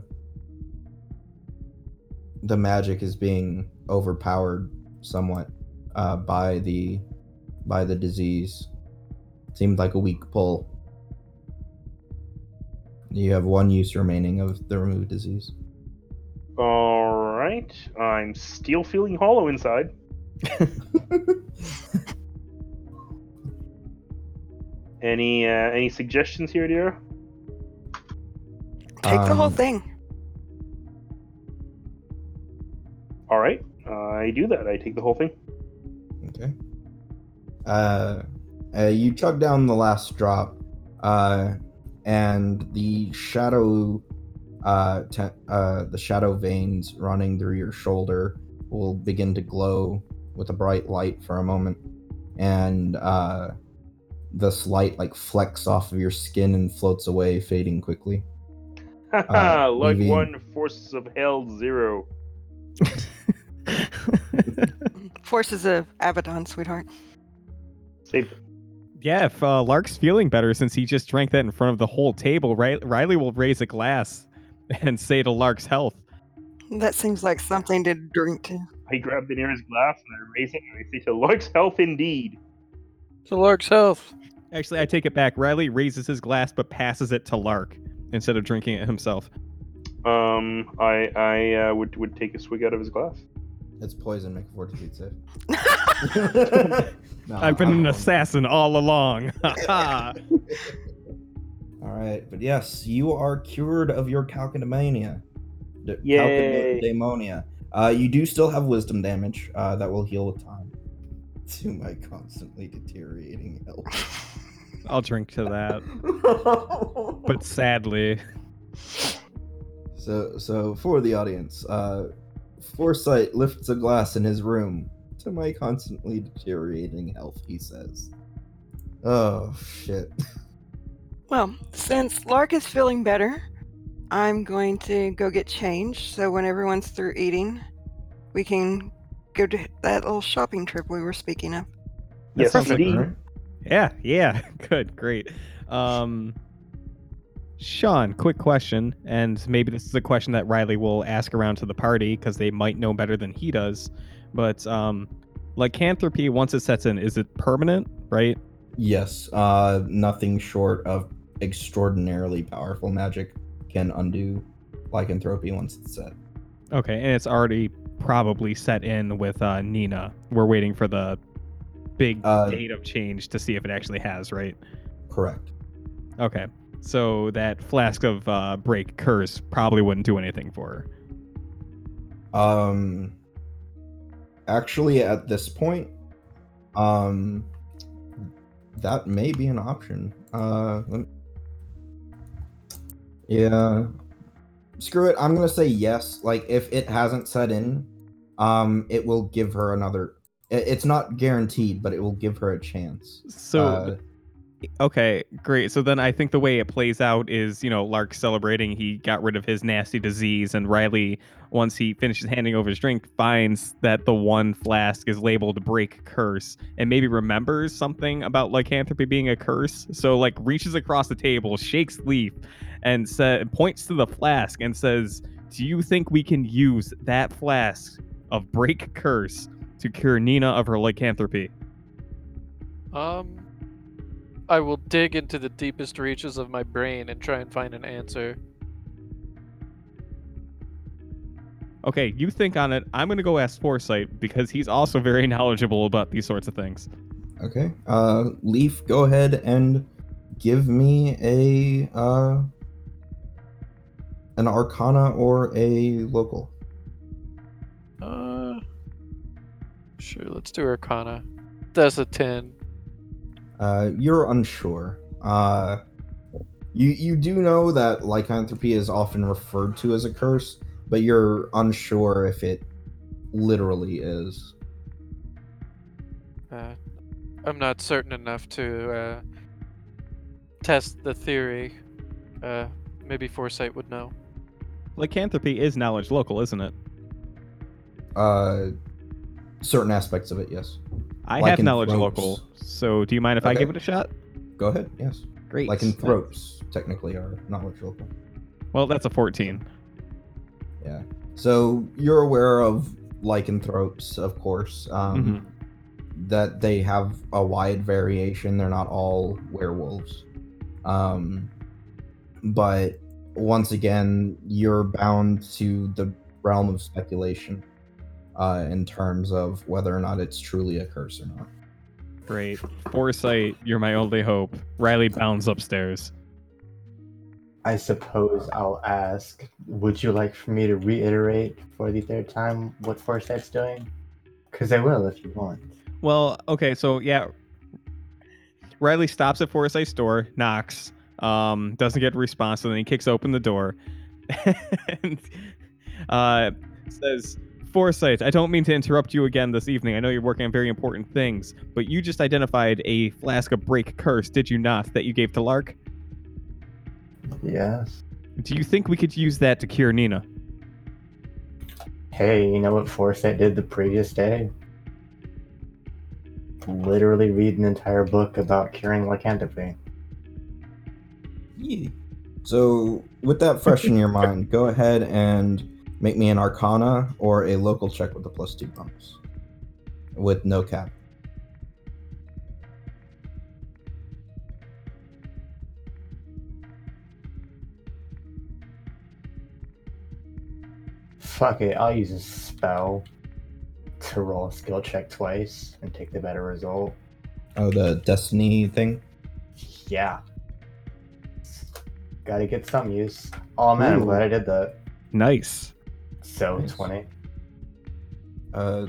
Speaker 4: the magic is being overpowered somewhat uh, by the by the disease. Seemed like a weak pull. You have one use remaining of the removed disease.
Speaker 3: All right. I'm still feeling hollow inside. [laughs] Any uh, any suggestions here, dear?
Speaker 2: Take the whole
Speaker 4: Um,
Speaker 2: thing.
Speaker 3: All right. I do that. I take the whole thing.
Speaker 4: Okay. Uh, uh, you chug down the last drop, uh, and the shadow uh, te- uh, the shadow veins running through your shoulder will begin to glow with a bright light for a moment, and uh, this light like flecks off of your skin and floats away, fading quickly.
Speaker 3: Haha, [laughs] like
Speaker 4: leaving-
Speaker 3: one forces of hell zero. [laughs]
Speaker 2: Forces of Abaddon, sweetheart.
Speaker 3: Same.
Speaker 5: Yeah, if uh, Lark's feeling better since he just drank that in front of the whole table, right? Riley will raise a glass [laughs] and say to Lark's health.
Speaker 2: That seems like something to drink to.
Speaker 3: I grab the nearest glass and I raise it and I say to Lark's health indeed.
Speaker 7: To Lark's health.
Speaker 5: Actually, I take it back. Riley raises his glass but passes it to Lark instead of drinking it himself.
Speaker 3: Um, I I uh, would would take a swig out of his glass.
Speaker 4: It's poison. Make a fortitude save. No, [laughs]
Speaker 5: I've been an assassin all along. [laughs]
Speaker 4: All right, but yes, you are cured of your cacodaemonia. D-
Speaker 3: Yay.
Speaker 4: Uh, you do still have wisdom damage uh, that will heal with time. [laughs] To my constantly deteriorating health.
Speaker 5: I'll drink to that. But sadly,
Speaker 4: So, so for the audience, uh, Foresight lifts a glass in his room. To my constantly deteriorating health, he says. Oh shit.
Speaker 2: Well, since Lark is feeling better, I'm going to go get changed. So when everyone's through eating, we can go to that little shopping trip we were speaking of.
Speaker 3: Yes,
Speaker 5: like-
Speaker 3: indeed.
Speaker 5: yeah, yeah, [laughs] good, great. Um, Sean, quick question, and maybe this is a question that Riley will ask around to the party because they might know better than he does. But um, lycanthropy, once it sets in, is it permanent? Right?
Speaker 4: Yes, uh, nothing short of extraordinarily powerful magic can undo lycanthropy once it's set.
Speaker 5: Okay, and it's already probably set in with uh, Nina. We're waiting for the big
Speaker 4: Uh,
Speaker 5: date of change to see if it actually has, right?
Speaker 4: Correct.
Speaker 5: Okay. So that flask of uh, break curse probably wouldn't do anything for her.
Speaker 4: Um, actually, at this point, um, that may be an option. Uh, lem- yeah. Screw it. I'm gonna say yes. Like, if it hasn't set in, um, it will give her another. It's not guaranteed, but it will give her a chance.
Speaker 5: So
Speaker 4: Uh,
Speaker 5: okay, great. So then I think the way it plays out is, you know, Lark celebrating he got rid of his nasty disease, and Riley, once he finishes handing over his drink, finds that the one flask is labeled break curse, and maybe remembers something about lycanthropy being a curse. So like reaches across the table, shakes Leaf, and sa- points to the flask and says, "Do you think we can use that flask of break curse to cure Nina of her lycanthropy?"
Speaker 7: Um, I will dig into the deepest reaches of my brain and try and find an answer.
Speaker 5: Okay, you think on it. I'm gonna go ask Foresight because he's also very [laughs] knowledgeable about these sorts of things.
Speaker 4: Okay. Uh, Leaf, go ahead and give me a uh, an Arcana or a local.
Speaker 7: Uh, sure. Let's do Arcana. That's a ten.
Speaker 4: Uh, you're unsure. Uh, you you do know that lycanthropy is often referred to as a curse, but you're unsure if it literally is.
Speaker 7: Uh, I'm not certain enough to uh, test the theory. Uh, maybe Foresight would know.
Speaker 5: Lycanthropy is knowledge local, isn't it?
Speaker 4: Uh, certain aspects of it, yes.
Speaker 5: I have knowledge
Speaker 4: Lycanthropes.
Speaker 5: local, so do you mind if I give it a shot?
Speaker 4: Go ahead. Yes.
Speaker 5: Great.
Speaker 4: Lycanthropes technically are knowledge local.
Speaker 5: Well, that's a 14.
Speaker 4: Yeah. So you're aware of lycanthropes, of course. Um,
Speaker 5: Mhm.
Speaker 4: That they have a wide variation. They're not all werewolves. Um, but once again, you're bound to the realm of speculation uh, in terms of whether or not it's truly a curse or not.
Speaker 5: Great. Foresight, you're my only hope. Riley bounds upstairs.
Speaker 6: I suppose I'll ask, would you like for me to reiterate for the third time what Foresight's doing? Because I will if you want.
Speaker 5: Well, okay, so yeah. Riley stops at Foresight's door, knocks, um, doesn't get a response, and then he kicks open the door. [laughs] and uh, says, Foresight, I don't mean to interrupt you again this evening. I know you're working on very important things, but you just identified a flask of break curse, did you not, that you gave to Lark?
Speaker 6: Yes.
Speaker 5: Do you think we could use that to cure Nina?
Speaker 6: Hey, you know what Foresight did the previous day? Literally read an entire book about curing lycanthropy.
Speaker 4: Yeah. So, with that fresh in your [laughs] mind, go ahead and make me an Arcana or a local check with a plus two bonus, with no cap.
Speaker 6: Fuck it, I'll use a spell to roll a skill check twice and take the better result.
Speaker 4: Oh, the Destiny thing.
Speaker 6: Yeah. Gotta get some use. Oh man, I'm glad I did that.
Speaker 5: Nice.
Speaker 6: So,
Speaker 4: Nice.
Speaker 6: 20
Speaker 4: Uh,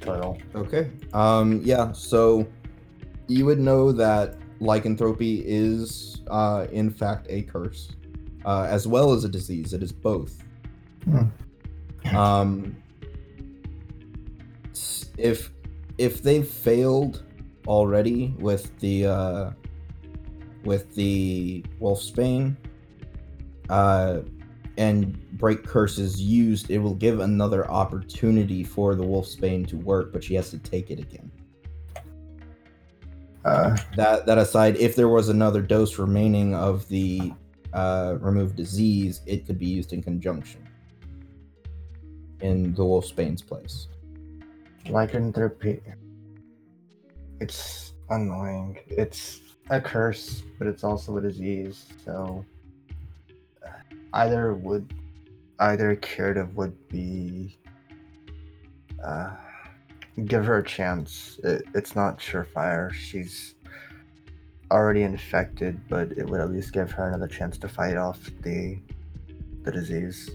Speaker 6: total.
Speaker 4: Okay. Um, yeah, so you would know that lycanthropy is, uh, in fact, a curse, uh, as well as a disease. It is both. Um, if if they've failed already with the uh, with the wolfsbane, uh, and break curses used, it will give another opportunity for the wolfsbane to work, but she has to take it again.
Speaker 6: Uh,
Speaker 4: That that aside, if there was another dose remaining of the uh, removed disease, it could be used in conjunction in the wolfsbane's place.
Speaker 6: lycanthropy. It's annoying. It's a curse, but it's also a disease. So either would either curative would be uh, give her a chance. It, it's not surefire. She's already infected, but it would at least give her another chance to fight off the the disease.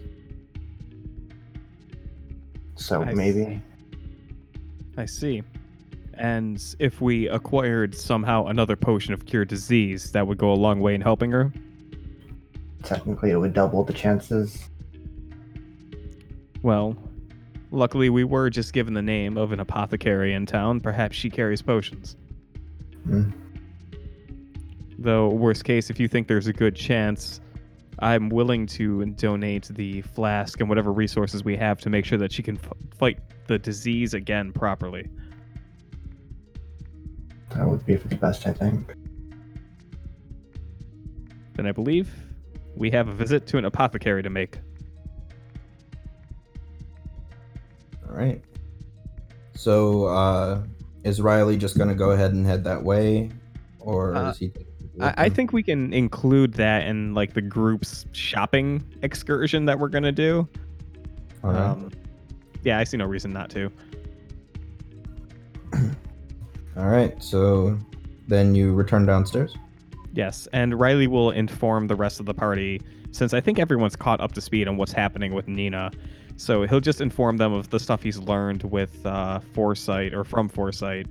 Speaker 6: So
Speaker 5: I
Speaker 6: maybe
Speaker 5: I see. And if we acquired somehow another potion of cure disease, that would go a long way in helping her.
Speaker 6: Technically it would double the chances.
Speaker 5: Well, luckily we were just given the name of an apothecary in town. Perhaps she carries potions.
Speaker 6: Hmm.
Speaker 5: Though, worst case, if you think there's a good chance, I'm willing to donate the flask and whatever resources we have to make sure that she can f- fight the disease again properly.
Speaker 6: That would be for the best, I think.
Speaker 5: Then I believe we have a visit to an apothecary to make.
Speaker 4: All right. So, uh, is Riley just going to go ahead and head that way, or
Speaker 5: Uh,
Speaker 4: is he?
Speaker 5: I, I think we can include that in like the group's shopping excursion that we're gonna do.
Speaker 4: All right.
Speaker 5: Um, yeah, I see no reason not to. [clears throat]
Speaker 4: All right. So then you return downstairs.
Speaker 5: Yes, and Riley will inform the rest of the party since I think everyone's caught up to speed on what's happening with Nina. So he'll just inform them of the stuff he's learned with uh, Foresight or from Foresight,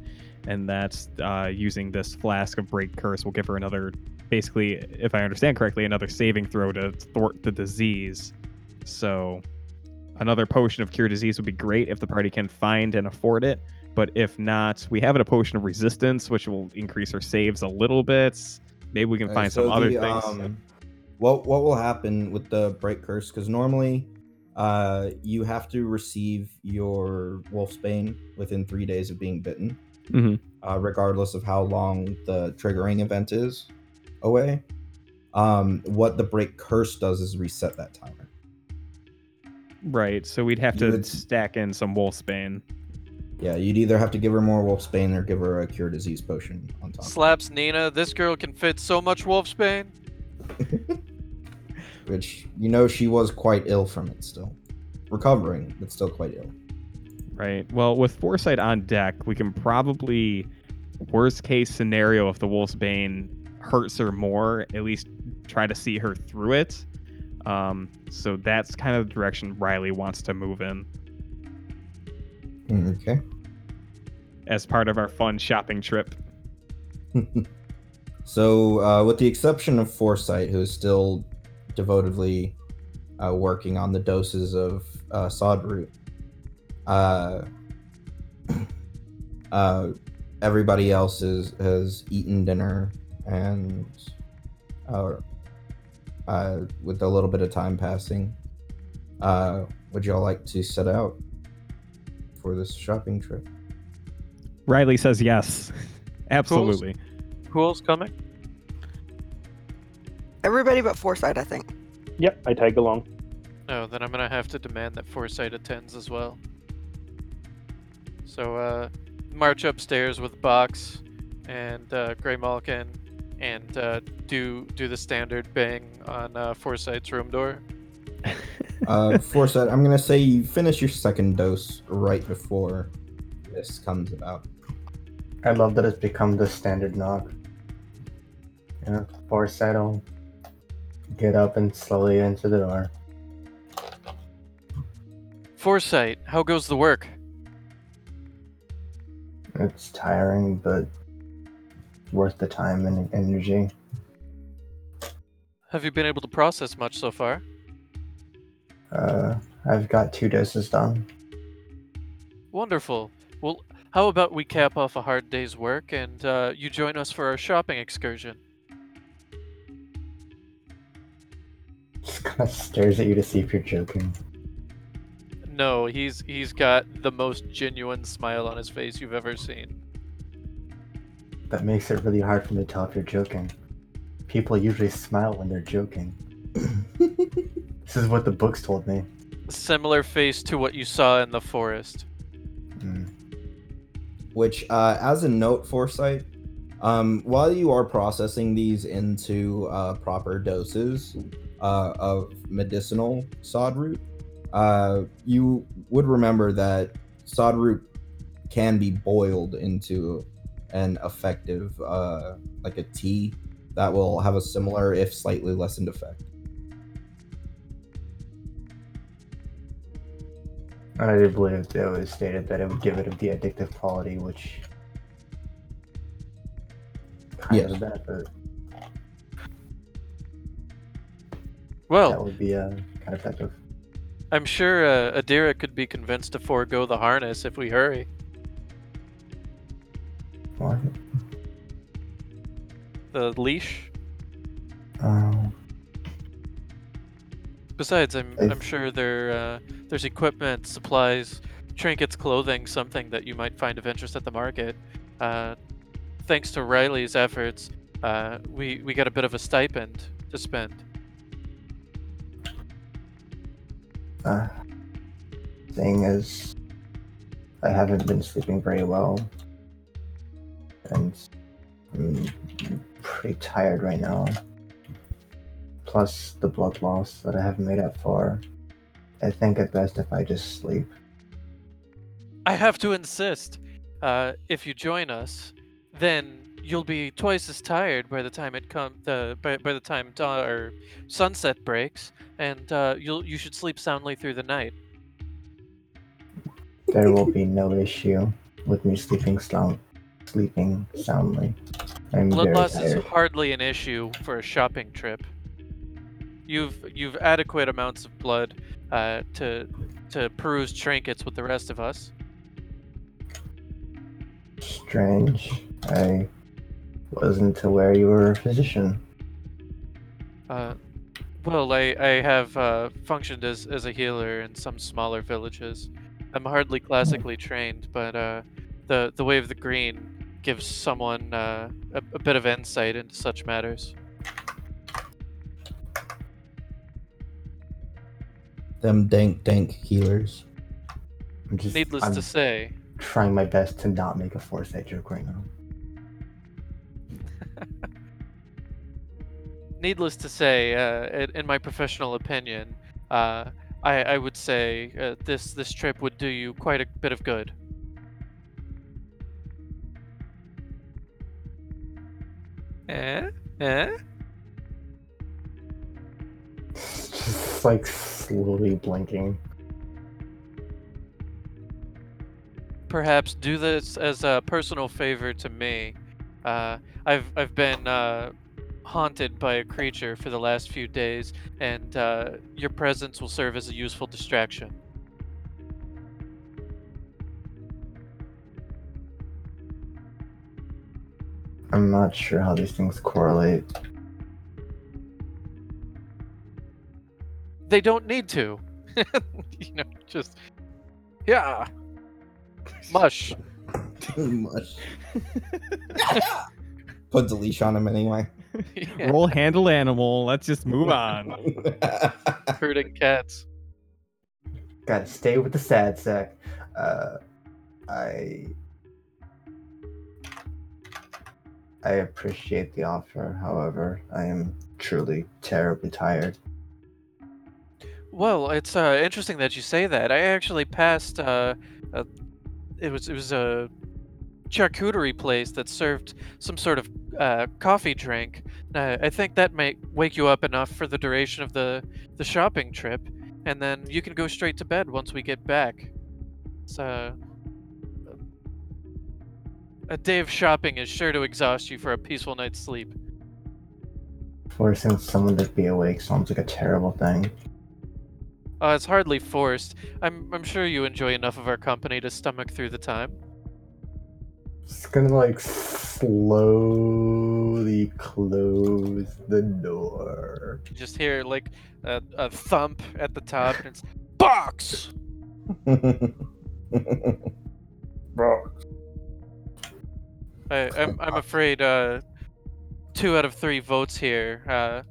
Speaker 5: and that's uh, using this flask of break curse will give her another, basically, if I understand correctly, another saving throw to thwart the disease. So another potion of cure disease would be great if the party can find and afford it. But if not, we have a potion of resistance, which will increase her saves a little bit. Maybe we can find
Speaker 4: so
Speaker 5: some other
Speaker 4: the,
Speaker 5: things.
Speaker 4: Um, what what will happen with the break curse? Because normally, uh, you have to receive your wolfsbane within three days of being bitten,
Speaker 5: Mhm.
Speaker 4: uh, regardless of how long the triggering event is away. Um, what the break curse does is reset that timer.
Speaker 5: Right, so we'd have
Speaker 4: You
Speaker 5: to
Speaker 4: would-
Speaker 5: stack in some Wolfsbane.
Speaker 4: Yeah, you'd either have to give her more wolfsbane or give her a cure disease potion on top.
Speaker 7: Slaps Nina. This girl can fit so much Wolfsbane. [laughs]
Speaker 4: Which you know she was quite ill from it still, recovering but still quite ill.
Speaker 5: Right. Well, with Foresight on deck, we can probably, worst case scenario, if the Wolfsbane hurts her more, at least try to see her through it. Um, so that's kind of the direction Riley wants to move in
Speaker 4: Okay.
Speaker 5: As part of our fun shopping trip. [laughs]
Speaker 4: so, uh, with the exception of Foresight, who is still devotedly uh, working on the doses of uh, sod root. Uh, [clears throat] uh, everybody else is, has eaten dinner and uh, with a little bit of time passing, would y'all like to set out for this shopping trip?
Speaker 5: Riley says yes. [laughs] Absolutely.
Speaker 7: Who else coming?
Speaker 2: Everybody but Foresight, I think.
Speaker 3: Yep, I tag along.
Speaker 7: Oh, then I'm gonna have to demand that Foresight attends as well. So, uh, march upstairs with Box and uh, Grey Malkin, and uh, do do the standard bang on uh, Foresight's room door. [laughs]
Speaker 4: Uh, Foresight, I'm gonna say you finish your second dose right before this comes about.
Speaker 6: I love that it's become the standard knock. Yeah, foresight will get up and slowly enter the door.
Speaker 7: Foresight, how goes the work?
Speaker 6: It's tiring, but worth the time and energy.
Speaker 7: Have you been able to process much so far?
Speaker 6: Uh, I've got two doses done.
Speaker 7: Wonderful. Well, how about we cap off a hard day's work and uh, you join us for our shopping excursion?
Speaker 6: Just kind of stares at you to see if you're joking.
Speaker 7: No, he's he's got the most genuine smile on his face you've ever seen.
Speaker 6: That makes it really hard for me to tell if you're joking. People usually smile when they're joking. [laughs] This is what the books told me.
Speaker 7: Similar face to what you saw in the forest.
Speaker 4: Which, uh, as a note, Foresight, um, while you are processing these into uh, proper doses uh, of medicinal sod root, uh, you would remember that sod root can be boiled into an effective, uh, like a tea that will have a similar, if slightly lessened effect.
Speaker 6: I do believe it was stated that it would give it the addictive quality, which kind
Speaker 4: Yes.
Speaker 6: of a benefit.
Speaker 7: Well,
Speaker 6: that would be uh, kind of effective.
Speaker 7: I'm sure uh, Adira could be convinced to forego the harness if we hurry.
Speaker 6: What?
Speaker 7: The leash.
Speaker 6: Um,
Speaker 7: Besides, I'm
Speaker 6: I-
Speaker 7: I'm sure there uh, there's equipment, supplies, trinkets, clothing, something that you might find of interest at the market. Uh, thanks to Riley's efforts, uh, we we got a bit of a stipend to spend.
Speaker 6: uh, thing is, I haven't been sleeping very well, and I'm pretty tired right now. Plus the blood loss that I haven't made up for. I think it best if I just sleep.
Speaker 7: I have to insist. Uh, if you join us, then you'll be twice as tired by the time it come the by, by the time dawn or sunset breaks, and uh, you'll you should sleep soundly through the night.
Speaker 6: There will be no issue with me sleeping sound, sleeping soundly. I'm
Speaker 7: Blood loss is hardly an issue for a shopping trip. You've you've adequate amounts of blood uh, to to peruse trinkets with the rest of us.
Speaker 6: Strange. I wasn't aware you were a physician.
Speaker 7: Uh, well, I I have uh, functioned as as a healer in some smaller villages. I'm hardly classically trained, but uh, the the way of the green gives someone uh, a, a bit of insight into such matters.
Speaker 4: Them dank, dank healers.
Speaker 6: I'm just
Speaker 7: Needless
Speaker 6: I'm
Speaker 7: to say,
Speaker 6: trying my best to not make a foresight joke right now. [laughs]
Speaker 7: needless to say, uh, in, in my professional opinion, uh, I, I would say uh, this this trip would do you quite a bit of good. Eh? Eh? [laughs]
Speaker 6: Just like slowly blinking.
Speaker 7: Perhaps do this as a personal favor to me. Uh, I've I've been uh, haunted by a creature for the last few days, and uh, your presence will serve as a useful distraction.
Speaker 6: I'm not sure how these things correlate.
Speaker 7: They don't need to. [laughs] you know, just yeah, mush. [laughs]
Speaker 4: Much. [laughs] Put the leash on him anyway.
Speaker 7: Yeah,
Speaker 5: Roll handle animal. Let's just move on.
Speaker 7: herding cats.
Speaker 6: Gotta stay with the sad sack. Uh, I I appreciate the offer. However, I am truly terribly tired.
Speaker 7: Well, it's uh, interesting that you say that. I actually passed. Uh, a, it was it was a charcuterie place that served some sort of uh, coffee drink. Uh, I think that might wake you up enough for the duration of the the shopping trip, and then you can go straight to bed once we get back. It's, uh, a day of shopping is sure to exhaust you for a peaceful night's sleep.
Speaker 6: Forcing someone to be awake sounds like a terrible thing.
Speaker 7: Uh, it's hardly forced. I'm I'm sure you enjoy enough of our company to stomach through the time.
Speaker 6: Just gonna like slowly close the door.
Speaker 7: You just hear like a, a thump at the top, and it's box. [laughs]
Speaker 6: Bro.
Speaker 7: I, I'm I'm afraid uh, two out of three votes here uh,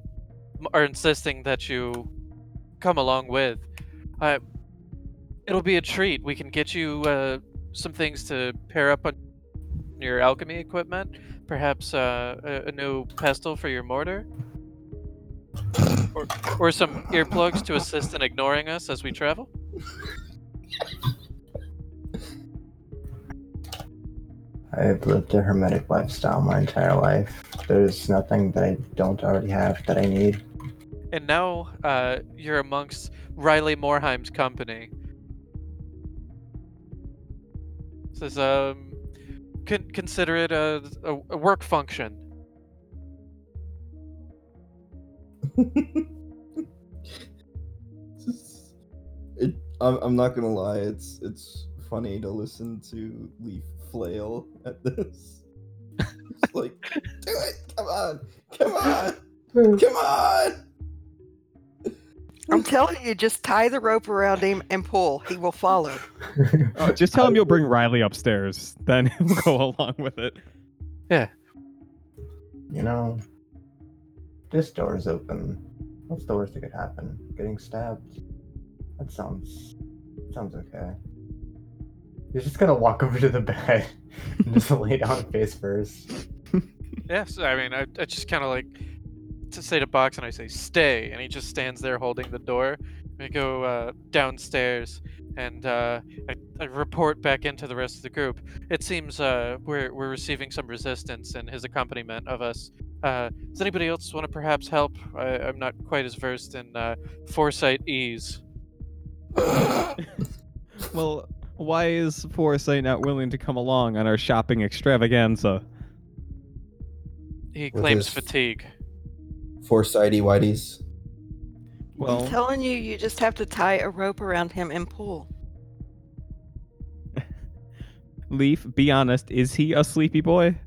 Speaker 7: are insisting that you come along with. Uh, it'll be a treat. We can get you uh, some things to pair up on your alchemy equipment. Perhaps uh, a, a new pestle for your mortar. Or, or some earplugs to assist in ignoring us as we travel.
Speaker 6: I've lived a hermetic lifestyle my entire life. There's nothing that I don't already have that I need.
Speaker 7: And now uh, you're amongst Riley Morheim's company. Says, um, con- consider it a, a, a work function.
Speaker 1: Just- [laughs] it, I'm, I'm not gonna lie. It's it's funny to listen to Leaf flail at this. [laughs] It's like, do it! Come on! Come [laughs] on! Come on!
Speaker 2: I'm telling you, just tie the rope around him and pull. He will follow. [laughs]
Speaker 5: Oh, just tell him you'll bring Riley upstairs. Then [laughs] he'll go along with it. Yeah.
Speaker 6: You know, this door is open. What's the worst that could happen? Getting stabbed? That sounds sounds okay. He's just gonna walk [laughs] over to the bed and just lay down face first.
Speaker 7: Yes, I mean, I, I just kind of like to say to Box, and I say, stay. And he just stands there holding the door. We go uh, downstairs, and uh, I, I report back into the rest of the group. It seems uh, we're, we're receiving some resistance in his accompaniment of us. Uh, does anybody else want to perhaps help? I, I'm not quite as versed in uh, foresight ease. [laughs]
Speaker 5: Well, why is Foresight not willing to come along on our shopping extravaganza?
Speaker 7: He claims
Speaker 4: his-
Speaker 7: fatigue.
Speaker 4: Foresighty whiteys.
Speaker 5: Well,
Speaker 2: I'm telling you, you just have to tie a rope around him and pull. [laughs]
Speaker 5: Leaf, be honest, is he a sleepy boy?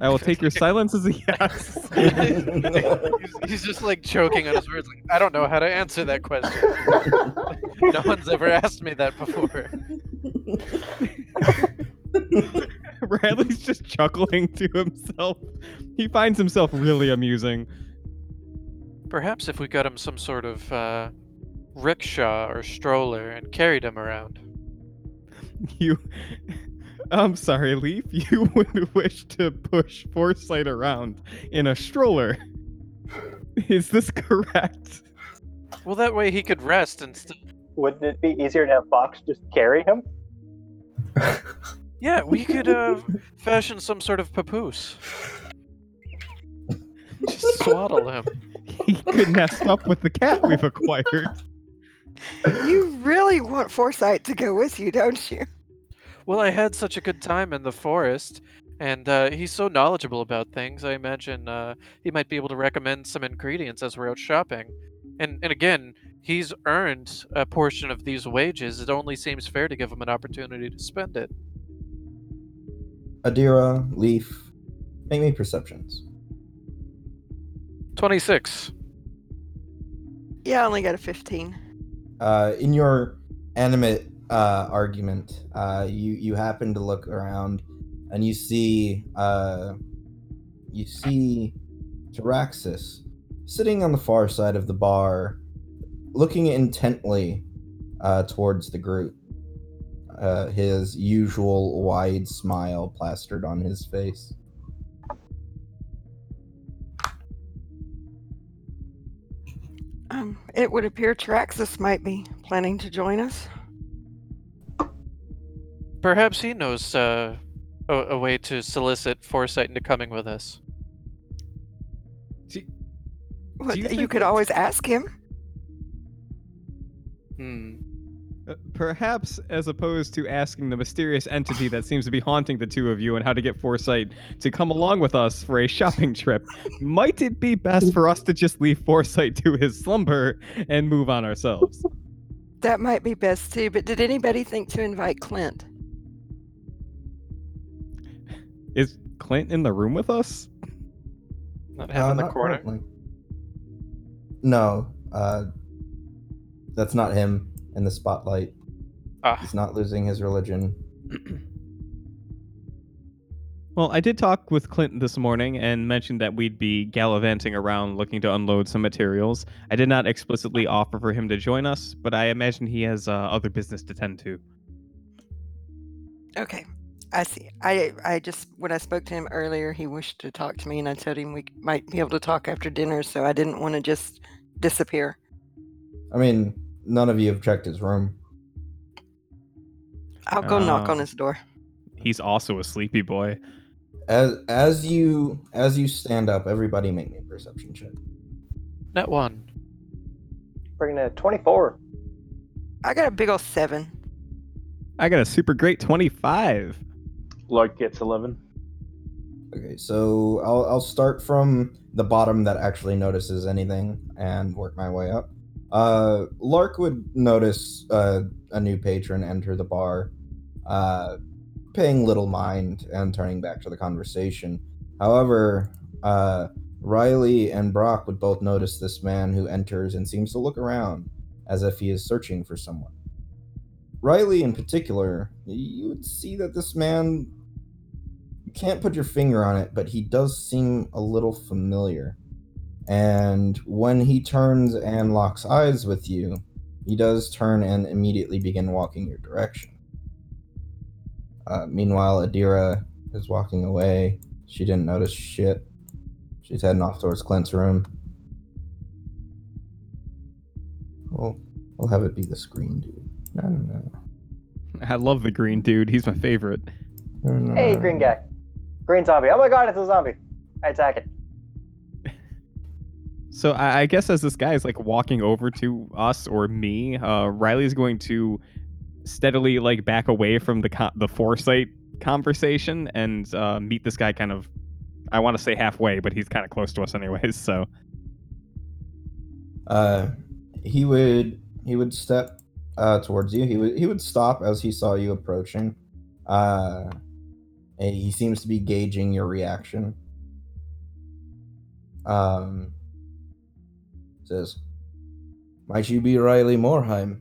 Speaker 5: I will take your [laughs] silence as a yes.
Speaker 7: he's, [laughs] he's just like choking on his words. Like, I don't know how to answer that question. no one's ever asked me that before. [laughs]
Speaker 5: Riley's just chuckling to himself. He finds himself really amusing.
Speaker 7: Perhaps if we got him some sort of uh, rickshaw or stroller and carried him around. [laughs]
Speaker 5: You. I'm sorry, Leaf. [laughs] You would wish to push Foresight around in a stroller. Is this correct?
Speaker 7: Well, that way he could rest and. St-
Speaker 8: Wouldn't it be easier to have Fox just carry him?
Speaker 7: Yeah, we could uh, [laughs] fashion some sort of papoose. Just swaddle him. [laughs]
Speaker 5: He could nest up with the cat we've acquired.
Speaker 2: You really want Foresight to go with you, don't you?
Speaker 7: Well, I had such a good time in the forest, and uh, he's so knowledgeable about things. I imagine uh, he might be able to recommend some ingredients as we're out shopping. And and again, he's earned a portion of these wages. It only seems fair to give him an opportunity to spend it.
Speaker 4: Adira, Leaf, make me perceptions.
Speaker 7: Twenty-six.
Speaker 2: Yeah, I only got a 15.
Speaker 4: Uh, in your animate uh, argument, uh, you you happen to look around, and you see uh, you see Taraxis sitting on the far side of the bar, looking intently uh, towards the group. Uh, his usual wide smile plastered on his face.
Speaker 2: Um, it would appear Traxus might be planning to join us.
Speaker 7: Perhaps he knows uh, a, a way to solicit Foresight into coming with us.
Speaker 2: Well,
Speaker 5: you
Speaker 2: you could always ask him.
Speaker 7: Hmm.
Speaker 5: Uh, Perhaps as opposed to asking the mysterious entity that seems to be haunting the two of you and how to get Foresight to come along with us for a shopping trip, might it be best for us to just leave Foresight to his slumber and move on ourselves?
Speaker 2: That might be best too, but did anybody think to invite Clint?
Speaker 5: Is Clint in the room with us?
Speaker 7: Not
Speaker 4: Uh,
Speaker 7: him in the
Speaker 4: not
Speaker 7: corner.
Speaker 4: currently. No, uh, that's not him in the spotlight.
Speaker 7: Ah,
Speaker 4: He's not losing his religion. [clears throat]
Speaker 5: Well, I did talk with Clint this morning and mentioned that we'd be gallivanting around looking to unload some materials. I did not explicitly offer for him to join us, but I imagine he has uh, other business to tend to.
Speaker 2: Okay, I see. I I just when I spoke to him earlier, he wished to talk to me, and I told him we might be able to talk after dinner. So I didn't want to just disappear.
Speaker 4: I mean, none of you have checked his room.
Speaker 2: I'll go knock on
Speaker 5: Oh.
Speaker 2: his door.
Speaker 5: He's also a sleepy boy.
Speaker 4: As as you as you stand up, everybody make me a perception check.
Speaker 7: net one.
Speaker 8: Bringing a 24.
Speaker 2: I got a big old seven.
Speaker 5: I got a super great 25.
Speaker 3: Lark gets 11.
Speaker 4: Okay, so I'll I'll start from the bottom that actually notices anything and work my way up. Uh, Lark would notice uh, a new patron enter the bar, uh, paying little mind and turning back to the conversation. However, uh, Riley and Brock would both notice this man who enters and seems to look around as if he is searching for someone. Riley, in particular, you would see that this man you can't put your finger on it, but he does seem a little familiar. And when he turns and locks eyes with you, he does turn and immediately begin walking your direction. Uh, meanwhile, Adira is walking away. She didn't notice shit. She's heading off towards Clint's room. Well, we'll have it be the green dude. No, no, no.
Speaker 5: I love the green dude. He's my favorite.
Speaker 4: No, no,
Speaker 8: Hey, green guy. Green zombie. Oh my god, it's a zombie. I attack it.
Speaker 5: So I, I guess as this guy is like walking over to us or me, uh, Riley's going to steadily like back away from the co- the foresight conversation and uh, meet this guy kind of. I want to say halfway, but he's kind of close to us anyways. So
Speaker 4: uh he would he would step uh towards you he would he would stop as he saw you approaching uh and he seems to be gauging your reaction um says might you be riley morheim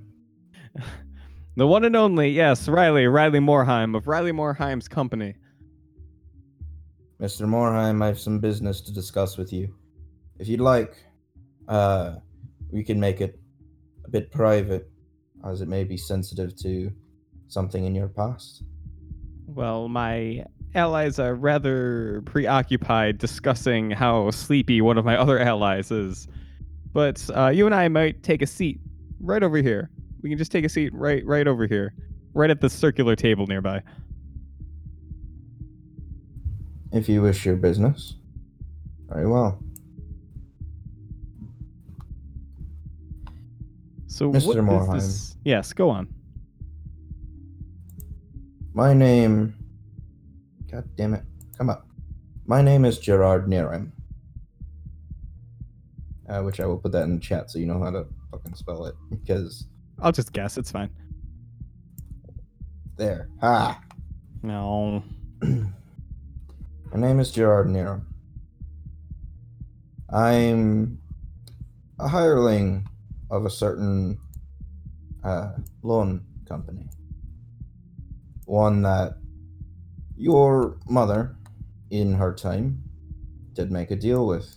Speaker 5: the one and only, yes, Riley, Riley Morheim of Riley Morheim's company.
Speaker 4: mr morheim i have some business to discuss with you if you'd like uh we can make it a bit private as it may be sensitive to something in your past
Speaker 5: Well, my allies are rather preoccupied discussing how sleepy one of my other allies is. But uh, you and I might take a seat right over here. We can just take a seat right right over here, right at the circular table nearby.
Speaker 4: If you wish your business. Very well.
Speaker 5: So
Speaker 4: Mr.
Speaker 5: what is this? Yes, go on.
Speaker 4: My name. God damn it. Come up. My name is Gerard Niram. Uh, which I will put that in the chat so you know how to fucking spell it. Because
Speaker 5: I'll just guess. It's fine.
Speaker 4: there. Ha!
Speaker 5: No. [clears throat]
Speaker 4: My name is Gerard Niram. I'm a hireling of a certain uh, loan company. One that your mother, in her time, did make a deal with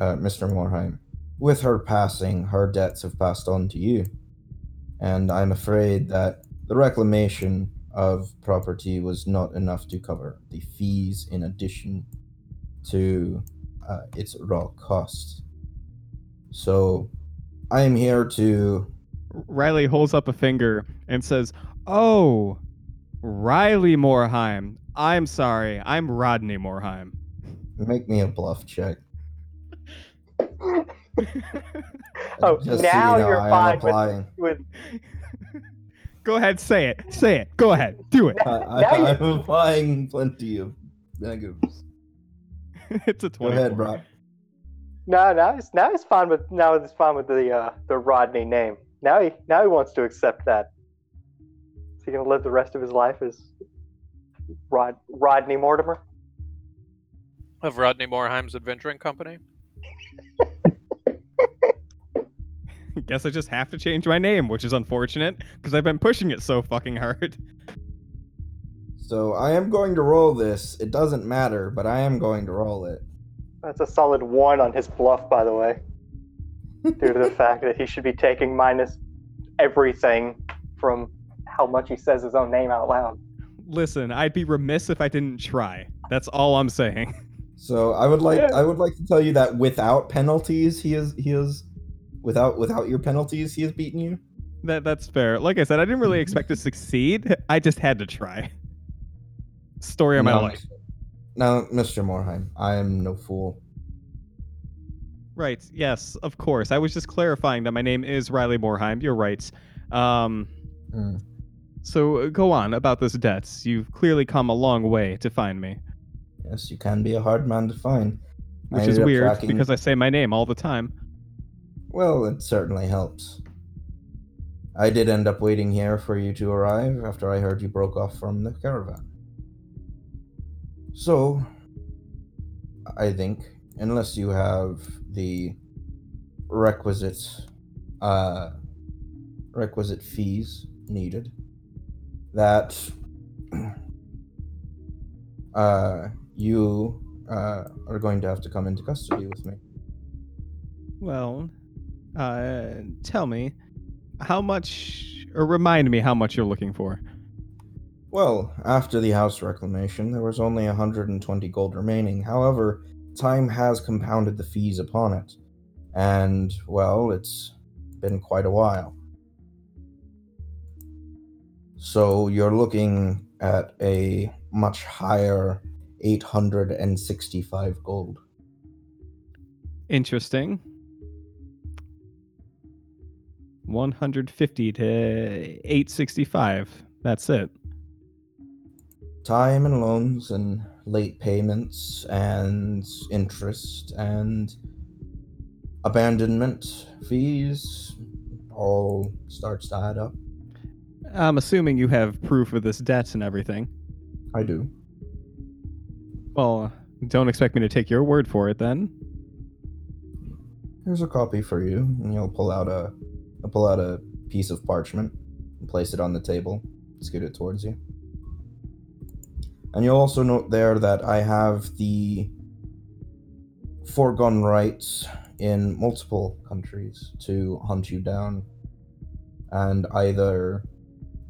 Speaker 4: uh, Mr. Morheim. With her passing, her debts have passed on to you. And I'm afraid that the reclamation of property was not enough to cover the fees in addition to uh, its raw cost. So I am here to
Speaker 5: Riley holds up a finger and says, "Oh, Riley Morheim. I'm sorry. I'm Rodney Morheim."
Speaker 4: make me a bluff check.
Speaker 8: Oh,
Speaker 4: Just so you
Speaker 8: now
Speaker 4: know,
Speaker 8: you're
Speaker 4: I
Speaker 8: fine with, with [laughs]
Speaker 5: Go ahead, say it. Say it. Go ahead. Do it. [laughs]
Speaker 4: I, I, I'm applying plenty of negatives. [laughs]
Speaker 5: it's a
Speaker 4: Go
Speaker 5: 24.
Speaker 4: ahead, Brock.
Speaker 8: no, now he's now he's fine with now he's fine with the uh, the Rodney name. Now he now he wants to accept that. Is he gonna live the rest of his life as Rod Rodney Mortimer?
Speaker 7: Of Rodney Morheim's Adventuring Company. [laughs]
Speaker 5: Guess I just have to change my name, which is unfortunate because I've been pushing it so fucking hard. [laughs]
Speaker 4: So I am going to roll this. It doesn't matter, but I am going to roll it.
Speaker 8: That's a solid one on his bluff, by the way, due to the [laughs] fact that he should be taking minus everything from how much he says his own name out loud.
Speaker 5: Listen, I'd be remiss if I didn't try. That's all I'm saying.
Speaker 4: So I would like
Speaker 8: Yeah.
Speaker 4: I would like to tell you that without penalties, he is he is without without your penalties, he has beaten you.
Speaker 5: That that's fair. Like I said, I didn't really expect to succeed. I just had to try. Story of my
Speaker 4: Now,
Speaker 5: life.
Speaker 4: Now, Mr. Morheim, I am no fool.
Speaker 5: Right. Yes, of course. I was just clarifying that my name is Riley Morheim. You're right. Um,
Speaker 4: Hmm.
Speaker 5: so uh, go on about this debts. You've clearly come a long way to find me,
Speaker 4: Yes, you can be a hard man to find.
Speaker 5: Which is weird
Speaker 4: tracking-
Speaker 5: because I say my name all the time.
Speaker 4: Well, it certainly helps. I did end up waiting here for you to arrive after I heard you broke off from the caravan. So, I think, unless you have the requisite, uh, requisite fees needed, that, [clears throat] uh, you, uh, are going to have to come into custody with me.
Speaker 5: Well, uh, tell me, how much, or remind me how much you're looking for.
Speaker 4: Well, after the house reclamation, there was only 120 gold remaining. However, time has compounded the fees upon it. And, well, it's been quite a while. So you're looking at a much higher 865 gold.
Speaker 5: Interesting. 150 to 865. That's it.
Speaker 4: Time and loans and late payments and interest and abandonment fees all starts to add up.
Speaker 5: I'm assuming you have proof of this debt and everything.
Speaker 4: I do.
Speaker 5: Well, don't expect me to take your word for it then.
Speaker 4: Here's a copy for you, and you'll pull out a I'll pull out a piece of parchment and place it on the table. Scoot it towards you. And you'll also note there that I have the foregone rights in multiple countries to hunt you down and either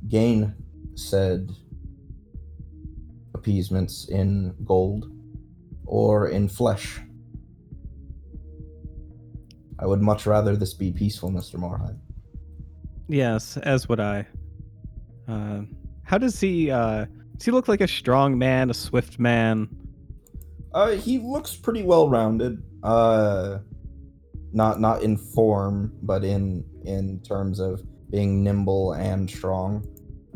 Speaker 4: gain said appeasements in gold or in flesh. I would much rather this be peaceful, Mr. Morheim.
Speaker 5: Yes, as would I. Uh, how does he? Uh, does he look like a strong man, a swift man?
Speaker 4: Uh, he looks pretty well rounded. Uh, not not in form, but in in terms of being nimble and strong.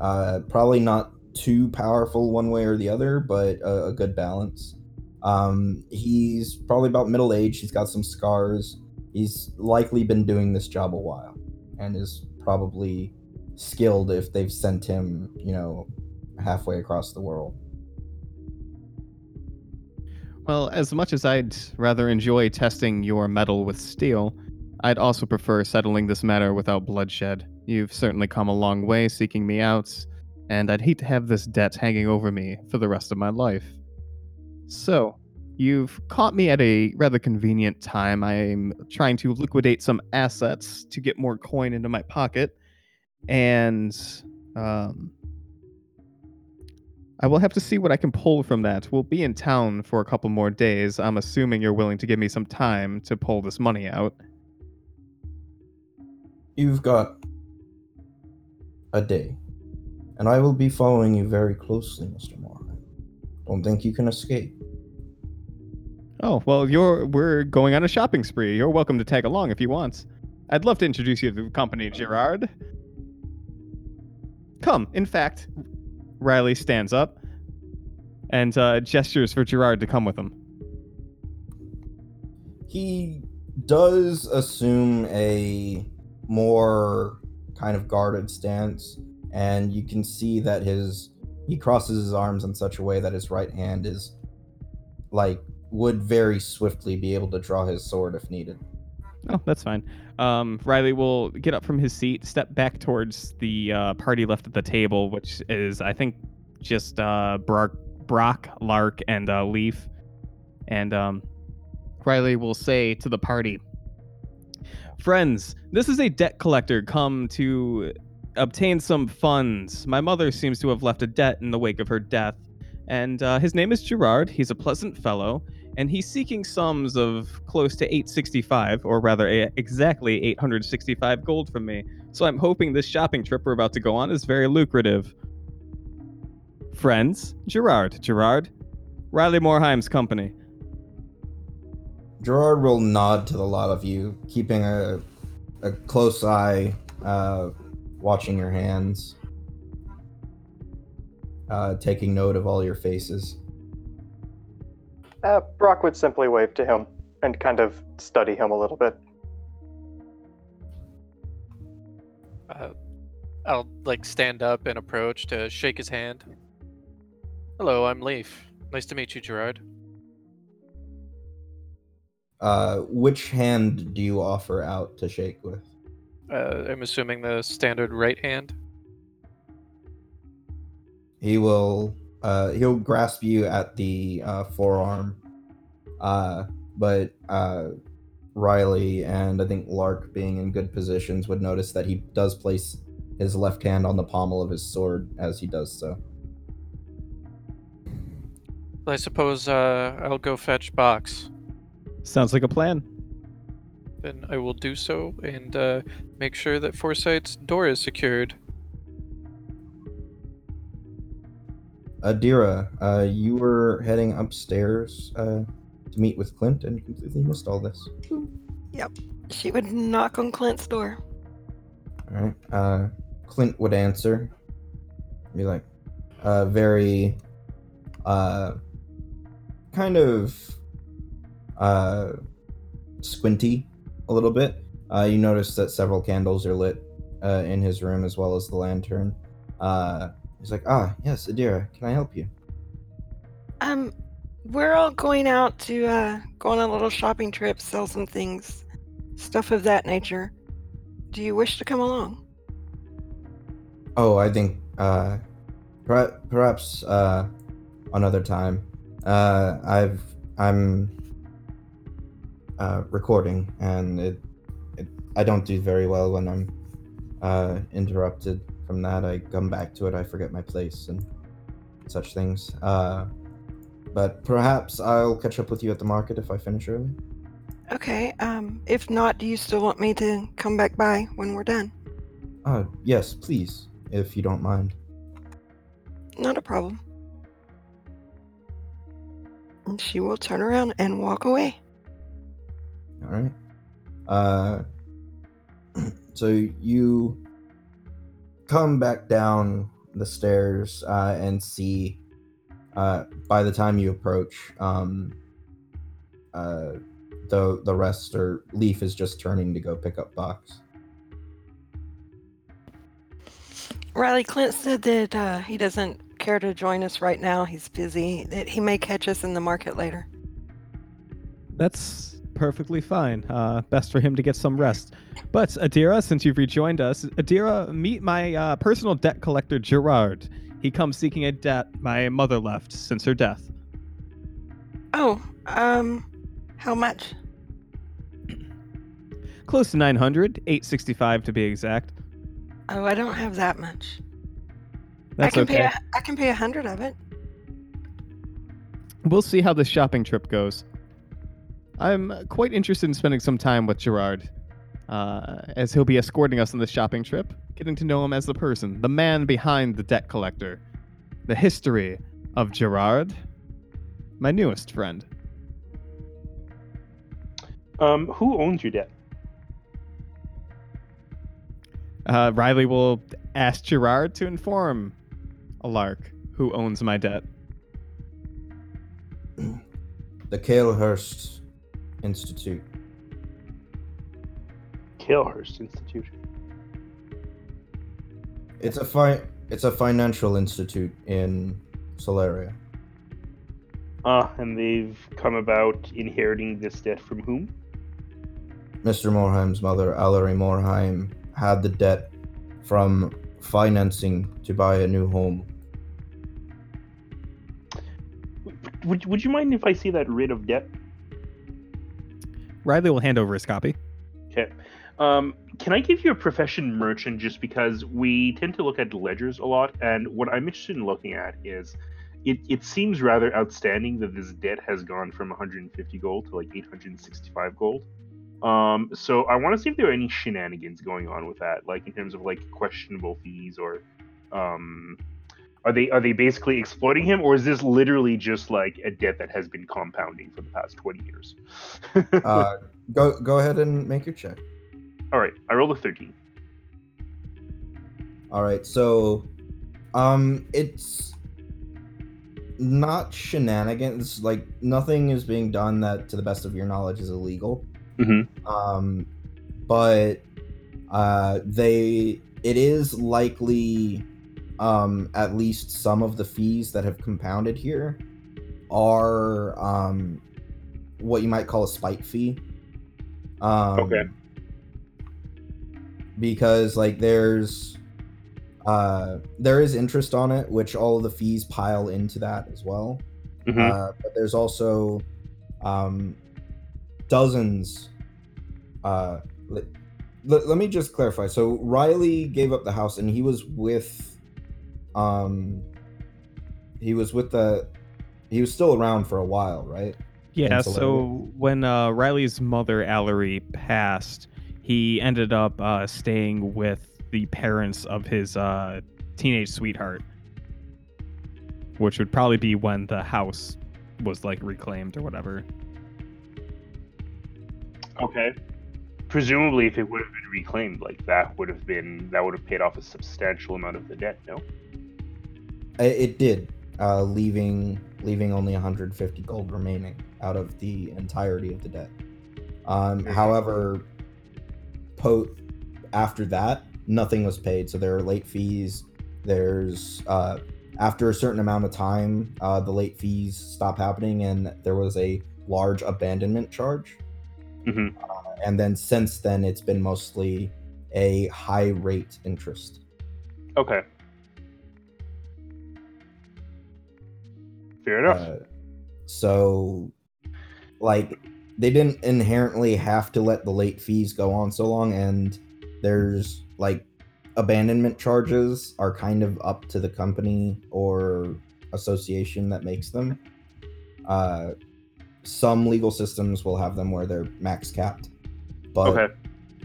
Speaker 4: Uh, probably not too powerful one way or the other, but a, a good balance. Um, he's probably about middle age. He's got some scars. He's likely been doing this job a while, and is probably skilled if they've sent him, you know, halfway across the world.
Speaker 5: Well, as much as I'd rather enjoy testing your metal with steel, I'd also prefer settling this matter without bloodshed. You've certainly come a long way seeking me out, and I'd hate to have this debt hanging over me for the rest of my life. So, you've caught me at a rather convenient time. I'm trying to liquidate some assets to get more coin into my pocket, and um, I will have to see what I can pull from that. We'll be in town for a couple more days. I'm assuming you're willing to give me some time to pull this money out.
Speaker 4: You've got a day, and I will be following you very closely, Mr. Moore. Don't think you can escape.
Speaker 5: Oh, well, you're we're going on a shopping spree. You're welcome to tag along if you want. I'd love to introduce you to the company, Gerard. Come, in fact, Riley stands up and uh, gestures for Gerard to come with him.
Speaker 4: He does assume a more kind of guarded stance, and you can see that his he crosses his arms in such a way that his right hand is like would very swiftly be able to draw his sword if needed.
Speaker 5: Oh, that's fine. Um, Riley will get up from his seat, step back towards the uh, party left at the table, which is, I think, just uh, Brock, Brock Lark, and uh, Leaf. And um, Riley will say to the party, Friends, this is a debt collector come to obtain some funds. My mother seems to have left a debt in the wake of her death. And uh, his name is Gerard. He's a pleasant fellow and he's seeking sums of close to 865, or rather, a, exactly 865 gold from me. So I'm hoping this shopping trip we're about to go on is very lucrative. Friends, Gerard, Gerard, Riley Morheim's company.
Speaker 4: Gerard will nod to the lot of you, keeping a, a close eye, uh, watching your hands, uh, taking note of all your faces.
Speaker 8: Uh, Brock would simply wave to him and kind of study him a little bit.
Speaker 7: Uh, I'll like stand up and approach to shake his hand. Hello, I'm Leaf. Nice to meet you, Gerard.
Speaker 4: Uh, which hand do you offer out to shake with?
Speaker 7: Uh, I'm assuming the standard right hand.
Speaker 4: He will. Uh, he'll grasp you at the uh, forearm. Uh, but uh, Riley and I think Lark, being in good positions, would notice that he does place his left hand on the pommel of his sword as he does so.
Speaker 7: I suppose uh, I'll go fetch Box.
Speaker 5: Sounds like a plan.
Speaker 7: Then I will do so and uh, make sure that Foresight's door is secured.
Speaker 4: Adira, uh, you were heading upstairs uh, to meet with Clint and completely missed all this. Yep.
Speaker 2: She would knock on Clint's door.
Speaker 4: All right. Uh, Clint would answer, be like, uh, very, uh, kind of, uh, squinty a little bit. Uh, you notice that several candles are lit uh, in his room as well as the lantern. Uh, he's like, ah, yes, Adira, can I help you?
Speaker 2: Um, we're all going out to uh, go on a little shopping trip, sell some things, stuff of that nature. Do you wish to come along?
Speaker 4: Oh, I think uh, per- perhaps uh, another time. Uh, I've I'm uh, recording, and it, it I don't do very well when I'm uh, interrupted from that. I come back to it, I forget my place and such things. Uh, but perhaps I'll catch up with you at the market if I finish early.
Speaker 2: Okay. Um, if not, do you still want me to come back by when we're done?
Speaker 4: Uh, yes, please, if you don't mind.
Speaker 2: Not a problem. And she will turn around and walk away.
Speaker 4: All right. Uh, [clears throat] so you come back down the stairs uh, and see. Uh, by the time you approach, um, uh, the the rest or Leaf is just turning to go pick up box.
Speaker 2: Riley Clint said that uh, he doesn't care to join us right now. He's busy. That he may catch us in the market later.
Speaker 5: That's perfectly fine. Uh, best for him to get some rest. But Adira, since you've rejoined us, Adira, meet my uh, personal debt collector Gerard. He comes seeking a debt my mother left since her death.
Speaker 2: Oh, um, how much? [clears throat]
Speaker 5: Close to 900, 865 to be exact.
Speaker 2: Oh, I don't have that much.
Speaker 5: That's
Speaker 2: I can
Speaker 5: okay.
Speaker 2: pay. A, I can pay a hundred of it.
Speaker 5: We'll see how this shopping trip goes. I'm quite interested in spending some time with Gerard, uh, as he'll be escorting us on this shopping trip, getting to know him as the person, the man behind the debt collector, the history of Gerard, my newest friend.
Speaker 3: Um, who owns your debt?
Speaker 5: Uh, Riley will ask Gerard to inform Alark who owns my debt.
Speaker 4: The Kalehurst Institute.
Speaker 3: Kalehurst Institute.
Speaker 4: It's a fi- It's a financial institute in Solaria.
Speaker 3: Ah, and they've come about inheriting this debt from whom?
Speaker 4: Mr. Morheim's mother, Allery Morheim, had the debt from financing to buy a new home.
Speaker 3: Would, would you mind if I see that writ of debt?
Speaker 5: Riley will hand over his copy.
Speaker 3: Okay. Um, can I give you a profession merchant just because we tend to look at ledgers a lot, and what I'm interested in looking at is it, it seems rather outstanding that this debt has gone from 150 gold to like 865 gold. Um, so I want to see if there are any shenanigans going on with that, like in terms of like questionable fees or um, are they are they basically exploiting him, or is this literally just like a debt that has been compounding for the past 20 years? [laughs]
Speaker 4: Uh, go go ahead and make your check.
Speaker 3: All right, I rolled a 13.
Speaker 4: All right, so um it's not shenanigans, like nothing is being done that to the best of your knowledge is illegal.
Speaker 3: Mm-hmm.
Speaker 4: Um but uh they it is likely um at least some of the fees that have compounded here are um what you might call a spite fee. Um
Speaker 3: Okay.
Speaker 4: because like there's uh there is interest on it which all of the fees pile into that as well
Speaker 3: Mhm.
Speaker 4: uh, but there's also um dozens uh let, let, let me just clarify so riley gave up the house and he was with um he was with the he was still around for a while right
Speaker 5: Yeah,
Speaker 4: Insulated.
Speaker 5: so when uh, Riley's mother, Allery, passed, he ended up uh, staying with the parents of his uh, teenage sweetheart, which would probably be when the house was like reclaimed or whatever.
Speaker 3: Okay. Presumably, if it would have been reclaimed, like that would have been that would have paid off a substantial amount of the debt. No.
Speaker 4: It, did uh leaving leaving only 150 gold remaining out of the entirety of the debt. Um however po after that nothing was paid. So there are late fees. There's uh after a certain amount of time uh the late fees stop happening and there was a large abandonment charge.
Speaker 3: Hmm
Speaker 4: uh, and then since then it's been mostly a high rate interest.
Speaker 3: Okay. Fair enough.
Speaker 4: Uh, so, like, they didn't inherently have to let the late fees go on so long, and there's like abandonment charges are kind of up to the company or association that makes them. Uh, some legal systems will have them where they're max capped, but
Speaker 3: okay.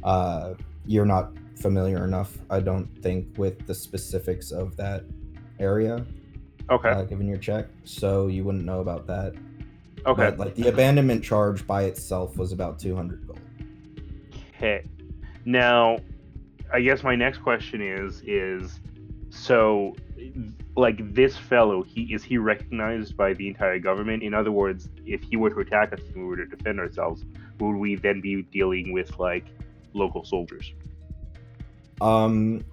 Speaker 4: uh, you're not familiar enough, I don't think, with the specifics of that area
Speaker 3: Okay.
Speaker 4: uh, given your check, so you wouldn't know about that.
Speaker 3: okay.
Speaker 4: But like the abandonment charge by itself was about 200 gold.
Speaker 3: Okay. Now, I guess my next question is is so like this fellow, he is he recognized by the entire government? In other words, if he were to attack us and we were to defend ourselves, would we then be dealing with like local soldiers?
Speaker 4: Um,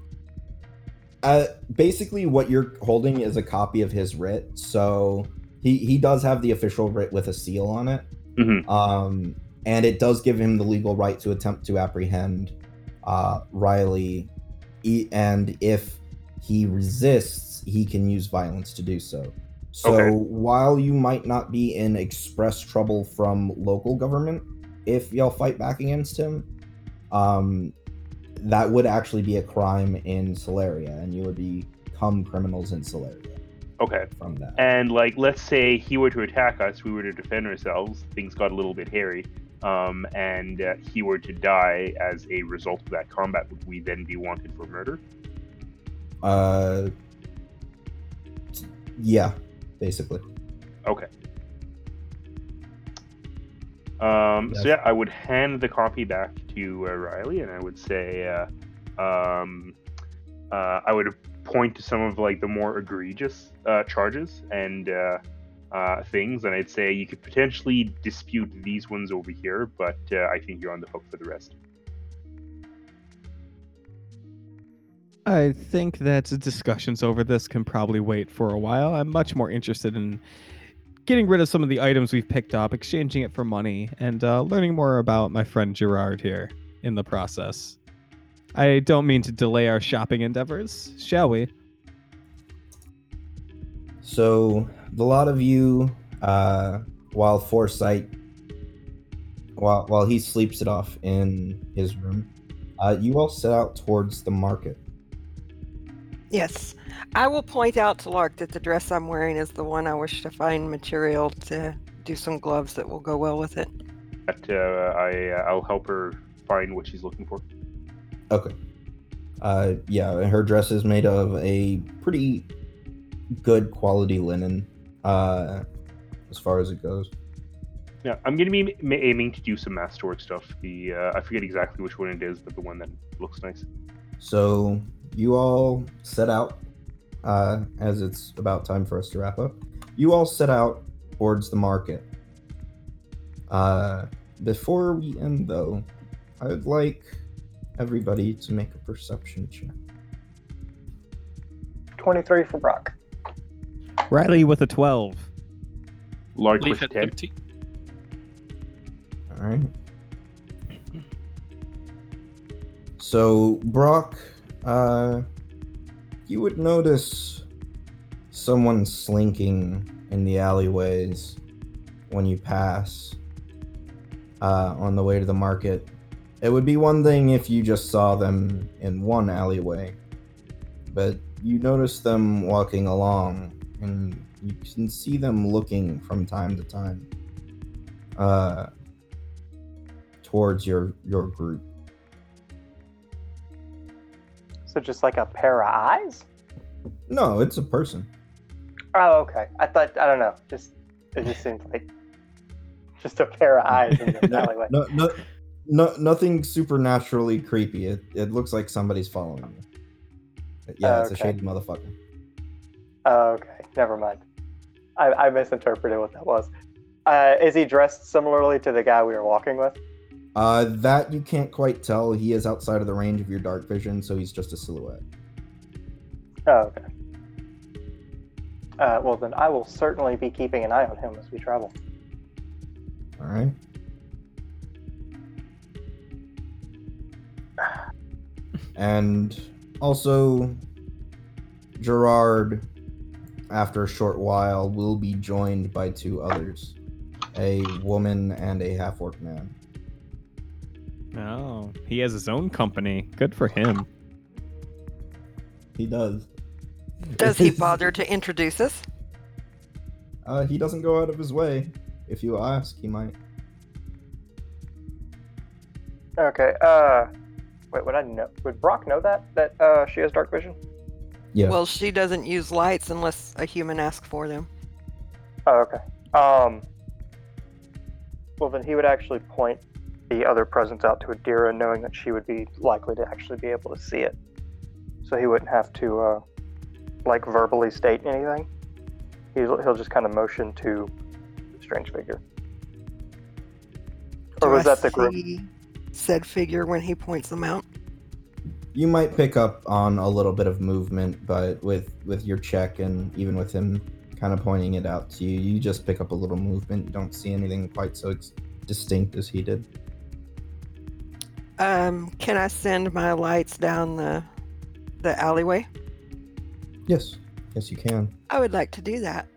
Speaker 4: uh, basically, what you're holding is a copy of his writ. So he he does have the official writ with a seal on it.
Speaker 3: Mhm.
Speaker 4: Um, and it does give him the legal right to attempt to apprehend uh, Riley. E- and if he resists, he can use violence to do so. So
Speaker 3: Okay.
Speaker 4: while you might not be in express trouble from local government, if y'all fight back against him, um, that would actually be a crime in Solaria, and you would become criminals in Solaria
Speaker 3: Okay.
Speaker 4: from that.
Speaker 3: And like, let's say he were to attack us, we were to defend ourselves. Things got a little bit hairy, um, and uh, he were to die as a result of that combat. Would we then be wanted for murder?
Speaker 4: Uh, yeah, basically.
Speaker 3: Okay. Um,
Speaker 4: Yes.
Speaker 3: So yeah, I would hand the copy back to uh, Riley, and I would say, uh, um, uh, I would point to some of like the more egregious uh, charges and uh, uh, things, and I'd say you could potentially dispute these ones over here, but uh, I think you're on the hook for the rest.
Speaker 5: I think that discussions over this can probably wait for a while. I'm much more interested in getting rid of some of the items we've picked up, exchanging it for money, and uh, learning more about my friend Gerard here in the process. I don't mean to delay our shopping endeavors, shall we?
Speaker 4: So the lot of you, uh, while Foresight, while while he sleeps it off in his room, uh, you all set out towards the market.
Speaker 2: Yes. I will point out to Lark that the dress I'm wearing is the one I wish to find material to do some gloves that will go well with it.
Speaker 3: But uh, I uh, I'll help her find what she's looking for.
Speaker 4: Okay. Uh, yeah, her dress is made of a pretty good quality linen, uh, as far as it goes.
Speaker 3: Yeah, I'm gonna be ma- aiming to do some masterwork stuff. The uh, I forget exactly which one it is, but the one that looks nice.
Speaker 4: So you all set out, uh, as it's about time for us to wrap up. You all set out towards the market. Uh, before we end, though, I would like everybody to make a perception check.
Speaker 8: 23 for Brock.
Speaker 5: Riley with a 12.
Speaker 3: Large
Speaker 7: Leaf
Speaker 3: with 10.
Speaker 7: 13.
Speaker 4: All right. So Brock, uh, you would notice someone slinking in the alleyways when you pass uh, on the way to the market. It would be one thing if you just saw them in one alleyway, but you notice them walking along, and you can see them looking from time to time. Uh, towards your your group.
Speaker 8: So just like a pair of eyes?
Speaker 4: No, it's a person.
Speaker 8: Oh, okay. I thought I don't know. Just it just seems like just a pair of eyes in the [laughs] alleyway.
Speaker 4: no, no, no, nothing supernaturally creepy. It it looks like somebody's following you. Yeah, it's a shady motherfucker.
Speaker 8: Oh, okay, never mind. I, I misinterpreted what that was. Uh, is he dressed similarly to the guy we were walking with?
Speaker 4: Uh, that you can't quite tell. He is outside of the range of your dark vision, so he's just a silhouette.
Speaker 8: Oh, okay. Uh, well, then I will certainly be keeping an eye on him as we travel.
Speaker 4: All right. And also, Gerard, after a short while, will be joined by two others a woman and a half orc man.
Speaker 5: Oh, he has his own company. Good for him.
Speaker 4: He does.
Speaker 2: Does he bother to introduce us?
Speaker 4: Uh, he doesn't go out of his way. If you ask, he might.
Speaker 8: Okay. Uh, wait. Would I know? Would Brock know that that uh, she has dark vision?
Speaker 4: Yeah.
Speaker 2: Well, she doesn't use lights unless a human asks for them.
Speaker 8: Oh, okay. Um. Well, then he would actually point the other presents out to Adira, knowing that she would be likely to actually be able to see it, so he wouldn't have to uh, like verbally state anything. He'll he'll just kind of motion to the strange figure. Or
Speaker 2: Do
Speaker 8: was
Speaker 2: I
Speaker 8: that the group?
Speaker 2: Said figure when he points them out.
Speaker 4: You might pick up on a little bit of movement, but with with your check and even with him kind of pointing it out to you, you just pick up a little movement. You don't see anything quite so ex- distinct as he did.
Speaker 2: Um, can I send my lights down the the alleyway?
Speaker 4: Yes, yes, you can.
Speaker 2: I would like to do that.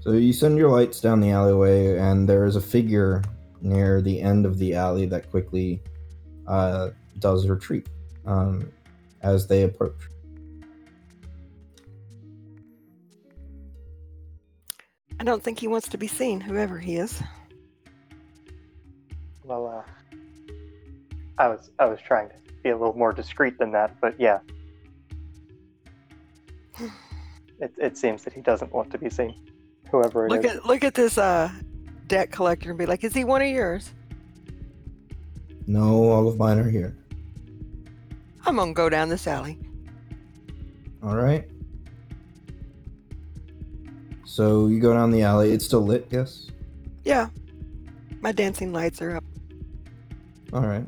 Speaker 4: So you send your lights down the alleyway, and there is a figure near the end of the alley that quickly uh, does retreat um, as they approach.
Speaker 2: I don't think he wants to be seen, whoever he is.
Speaker 8: I was I was trying to be a little more discreet than that, but yeah. It, it seems that he doesn't want to be seen, whoever it is.
Speaker 2: Look at look at this uh debt collector and be like, is he one of yours?
Speaker 4: No, all of mine are here.
Speaker 2: I'm gonna go down this alley.
Speaker 4: All right. So you go down the alley. It's still lit, yes.
Speaker 2: Yeah. My dancing lights are up.
Speaker 4: All right.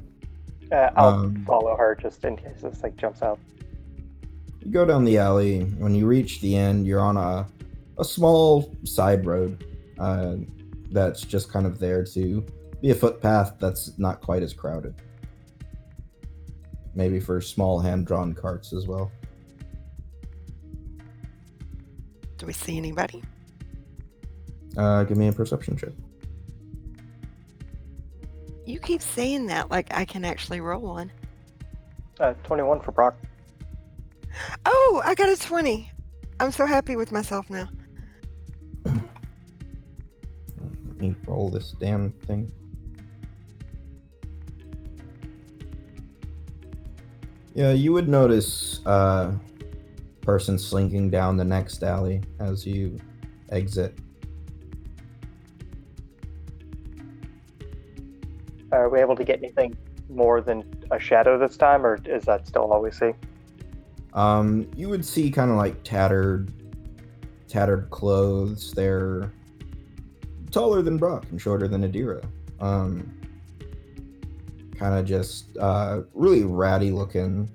Speaker 8: Uh, I'll
Speaker 4: Um,
Speaker 8: follow her just in case this like jumps out.
Speaker 4: You go down the alley. When you reach the end, you're on a a small side road uh, that's just kind of there to be a footpath that's not quite as crowded. Maybe for small hand drawn carts as well.
Speaker 2: Do we see anybody?
Speaker 4: Uh, give me a perception check.
Speaker 2: You keep saying that like I can actually roll one.
Speaker 8: Uh, 21 for Brock.
Speaker 2: Oh, I got a 20. I'm so happy with myself now.
Speaker 4: Let me roll this damn thing. Yeah, you would notice uh person slinking down the next alley as you exit.
Speaker 8: Are we able to get anything more than a shadow this time, or is that still all we see?
Speaker 4: Um, you would see kind of like tattered, tattered clothes. They're taller than Brock and shorter than Adira. Um, kind of just uh, really ratty looking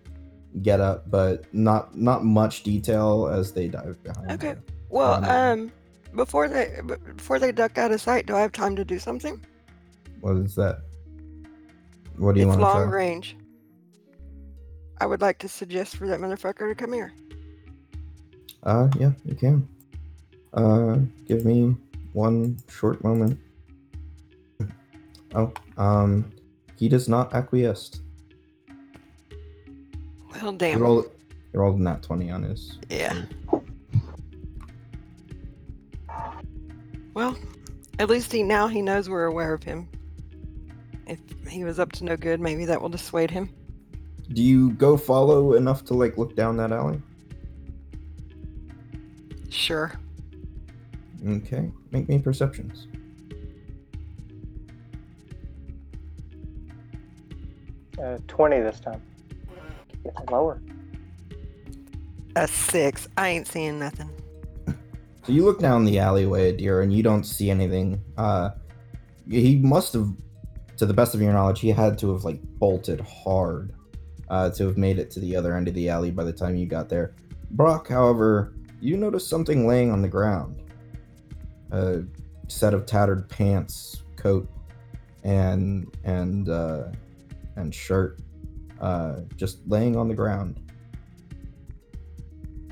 Speaker 4: get up, but not not much detail as they dive behind.
Speaker 2: Okay.
Speaker 4: you.
Speaker 2: Well,
Speaker 4: Um,
Speaker 2: um, before they before they duck out of sight, do I have time to do something?
Speaker 4: What is that? What do you
Speaker 2: it's
Speaker 4: want to
Speaker 2: long
Speaker 4: try?
Speaker 2: range. I would like to suggest for that motherfucker to come here.
Speaker 4: Uh, yeah, you can. Uh, give me one short moment. Oh, um, he does not acquiesce.
Speaker 2: Well,
Speaker 4: He
Speaker 2: damn.
Speaker 4: rolled, he rolled a nat 20 on his.
Speaker 2: Yeah. Well, at least he now he knows we're aware of him. If he was up to no good, maybe that will dissuade him.
Speaker 4: Do you go follow enough to like look down that alley?
Speaker 2: Sure.
Speaker 4: Okay, make me perceptions.
Speaker 8: Uh, 20 this time. Get it lower.
Speaker 2: A six. I ain't seeing nothing.
Speaker 4: So you look down the alleyway, dear, and you don't see anything. Uh, he must have, to the best of your knowledge, he had to have like bolted hard uh, to have made it to the other end of the alley by the time you got there. Brock, however, you notice something laying on the ground. A set of tattered pants, coat, and and uh, and shirt, uh, just laying on the ground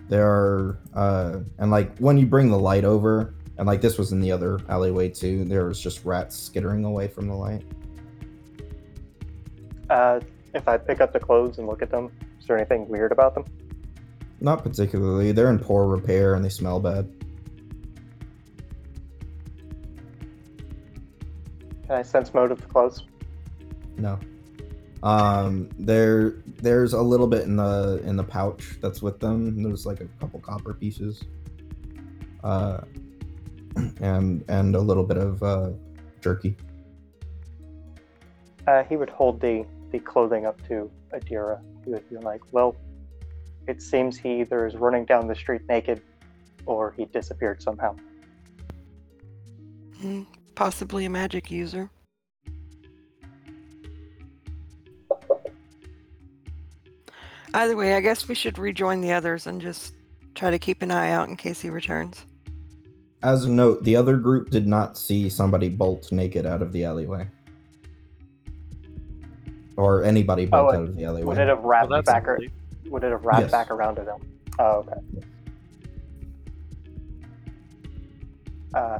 Speaker 4: there are uh and like when you bring the light over and like this was in the other alleyway too there was just rats skittering away from the light
Speaker 8: Uh, if I pick up the clothes and look at them, is there anything weird about them?
Speaker 4: not particularly. They're in poor repair and they smell bad.
Speaker 8: Can I sense mode of clothes?
Speaker 4: no. Um there there's a little bit in the in the pouch that's with them. There's like a couple copper pieces. Uh [clears throat] and and a little bit of uh jerky.
Speaker 8: Uh, he would hold the, the clothing up to Adira. He would be like, well, It seems he either is running down the street naked or he disappeared somehow.
Speaker 2: Hmm, Possibly a magic user. Either way, I guess we should rejoin the others and just try to keep an eye out in case he returns.
Speaker 4: As a note, the other group did not see somebody bolt naked out of the alleyway. Or anybody bolt
Speaker 8: Oh,
Speaker 4: out of the alleyway.
Speaker 8: Would it have wrapped
Speaker 7: Well,
Speaker 8: back? Or, would it have wrapped
Speaker 4: Yes.
Speaker 8: back around to them? Oh, okay. Uh,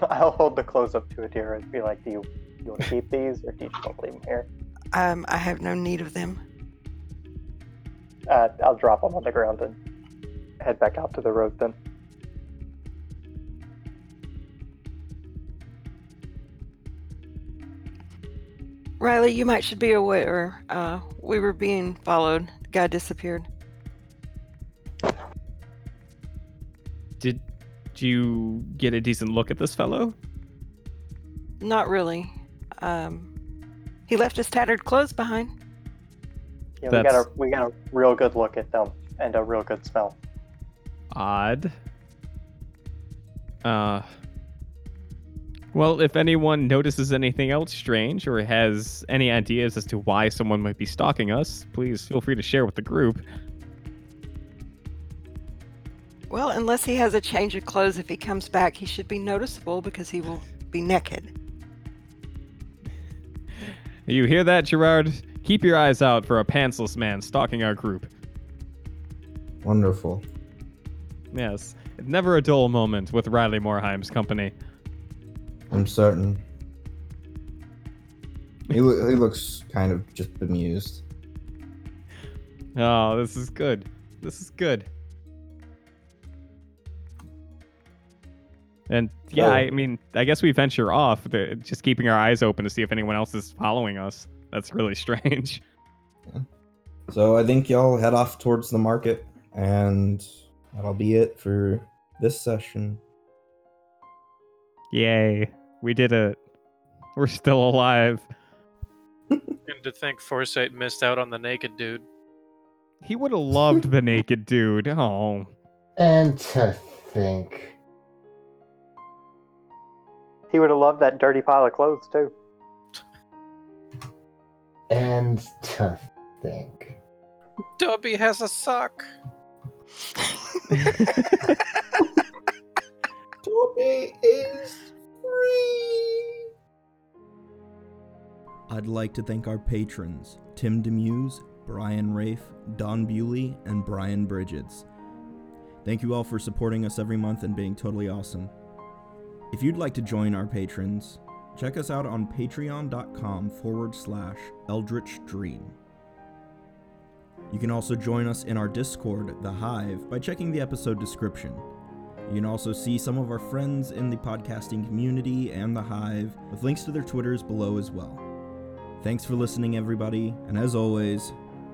Speaker 8: [laughs] I'll hold the clothes up to Adira and be like, "Do you, you want to keep these, or do you just want to leave them here?"
Speaker 2: Um, I have no need of them.
Speaker 8: Uh, I'll drop them on the ground and head back out to the road then.
Speaker 2: Riley, you might should be aware. Uh, we were being followed. The guy disappeared.
Speaker 5: Did you get a decent look at this fellow?
Speaker 2: Not really. Um, he left his tattered clothes behind.
Speaker 8: Yeah, we got a we got a real good look at them and a real good smell.
Speaker 5: Odd. Uh. Well, if anyone notices anything else strange or has any ideas as to why someone might be stalking us, please feel free to share with the group.
Speaker 2: Well, unless he has a change of clothes, if he comes back, he should be noticeable because he will be naked.
Speaker 5: You hear that, Gerard? Keep your eyes out for a pantsless man stalking our group.
Speaker 4: Wonderful.
Speaker 5: Yes, never a dull moment with Riley Morheim's company.
Speaker 4: I'm certain. He, loo- he looks kind of just bemused.
Speaker 5: Oh, this is good. This is good. And yeah,
Speaker 4: So-
Speaker 5: I mean, I guess we venture off, the- just keeping our eyes open to see if anyone else is following us. That's really [laughs] strange.
Speaker 4: So I think y'all head off towards the market, and that'll be it for this session.
Speaker 5: Yay, we did it. We're still alive.
Speaker 7: And to think Foresight missed out on the naked dude.
Speaker 5: He would have loved the naked dude. Oh,
Speaker 6: And to think.
Speaker 8: He would have loved that dirty pile of clothes too.
Speaker 6: And to think.
Speaker 7: Dobby has a sock. [laughs]
Speaker 4: Toby is free.
Speaker 1: I'd like to thank our patrons Tim Demuse, Brian Rafe, Don Bewley, and Brian Bridges. Thank you all for supporting us every month and being totally awesome. If you'd like to join our patrons, check us out on patreon.com forward slash eldritch dream. You can also join us in our Discord, The Hive, by checking the episode description. You can also see some of our friends in the podcasting community and The Hive with links to their Twitters below as well. Thanks for listening, everybody, and as always,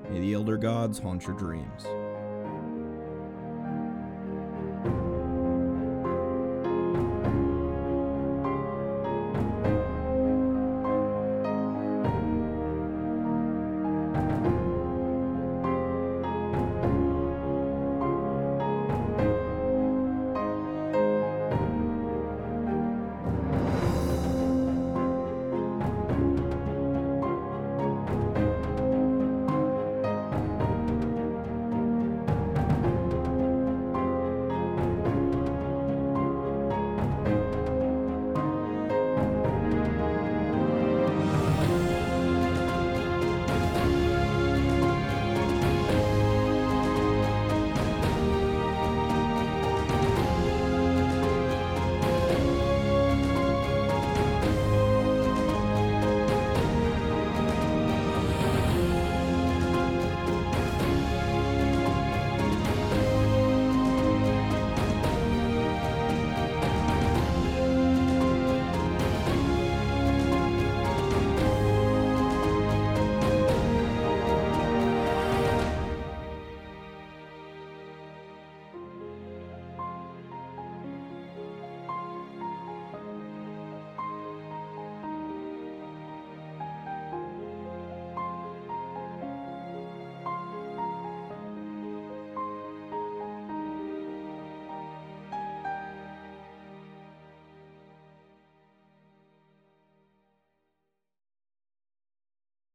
Speaker 1: may the Elder Gods haunt your dreams.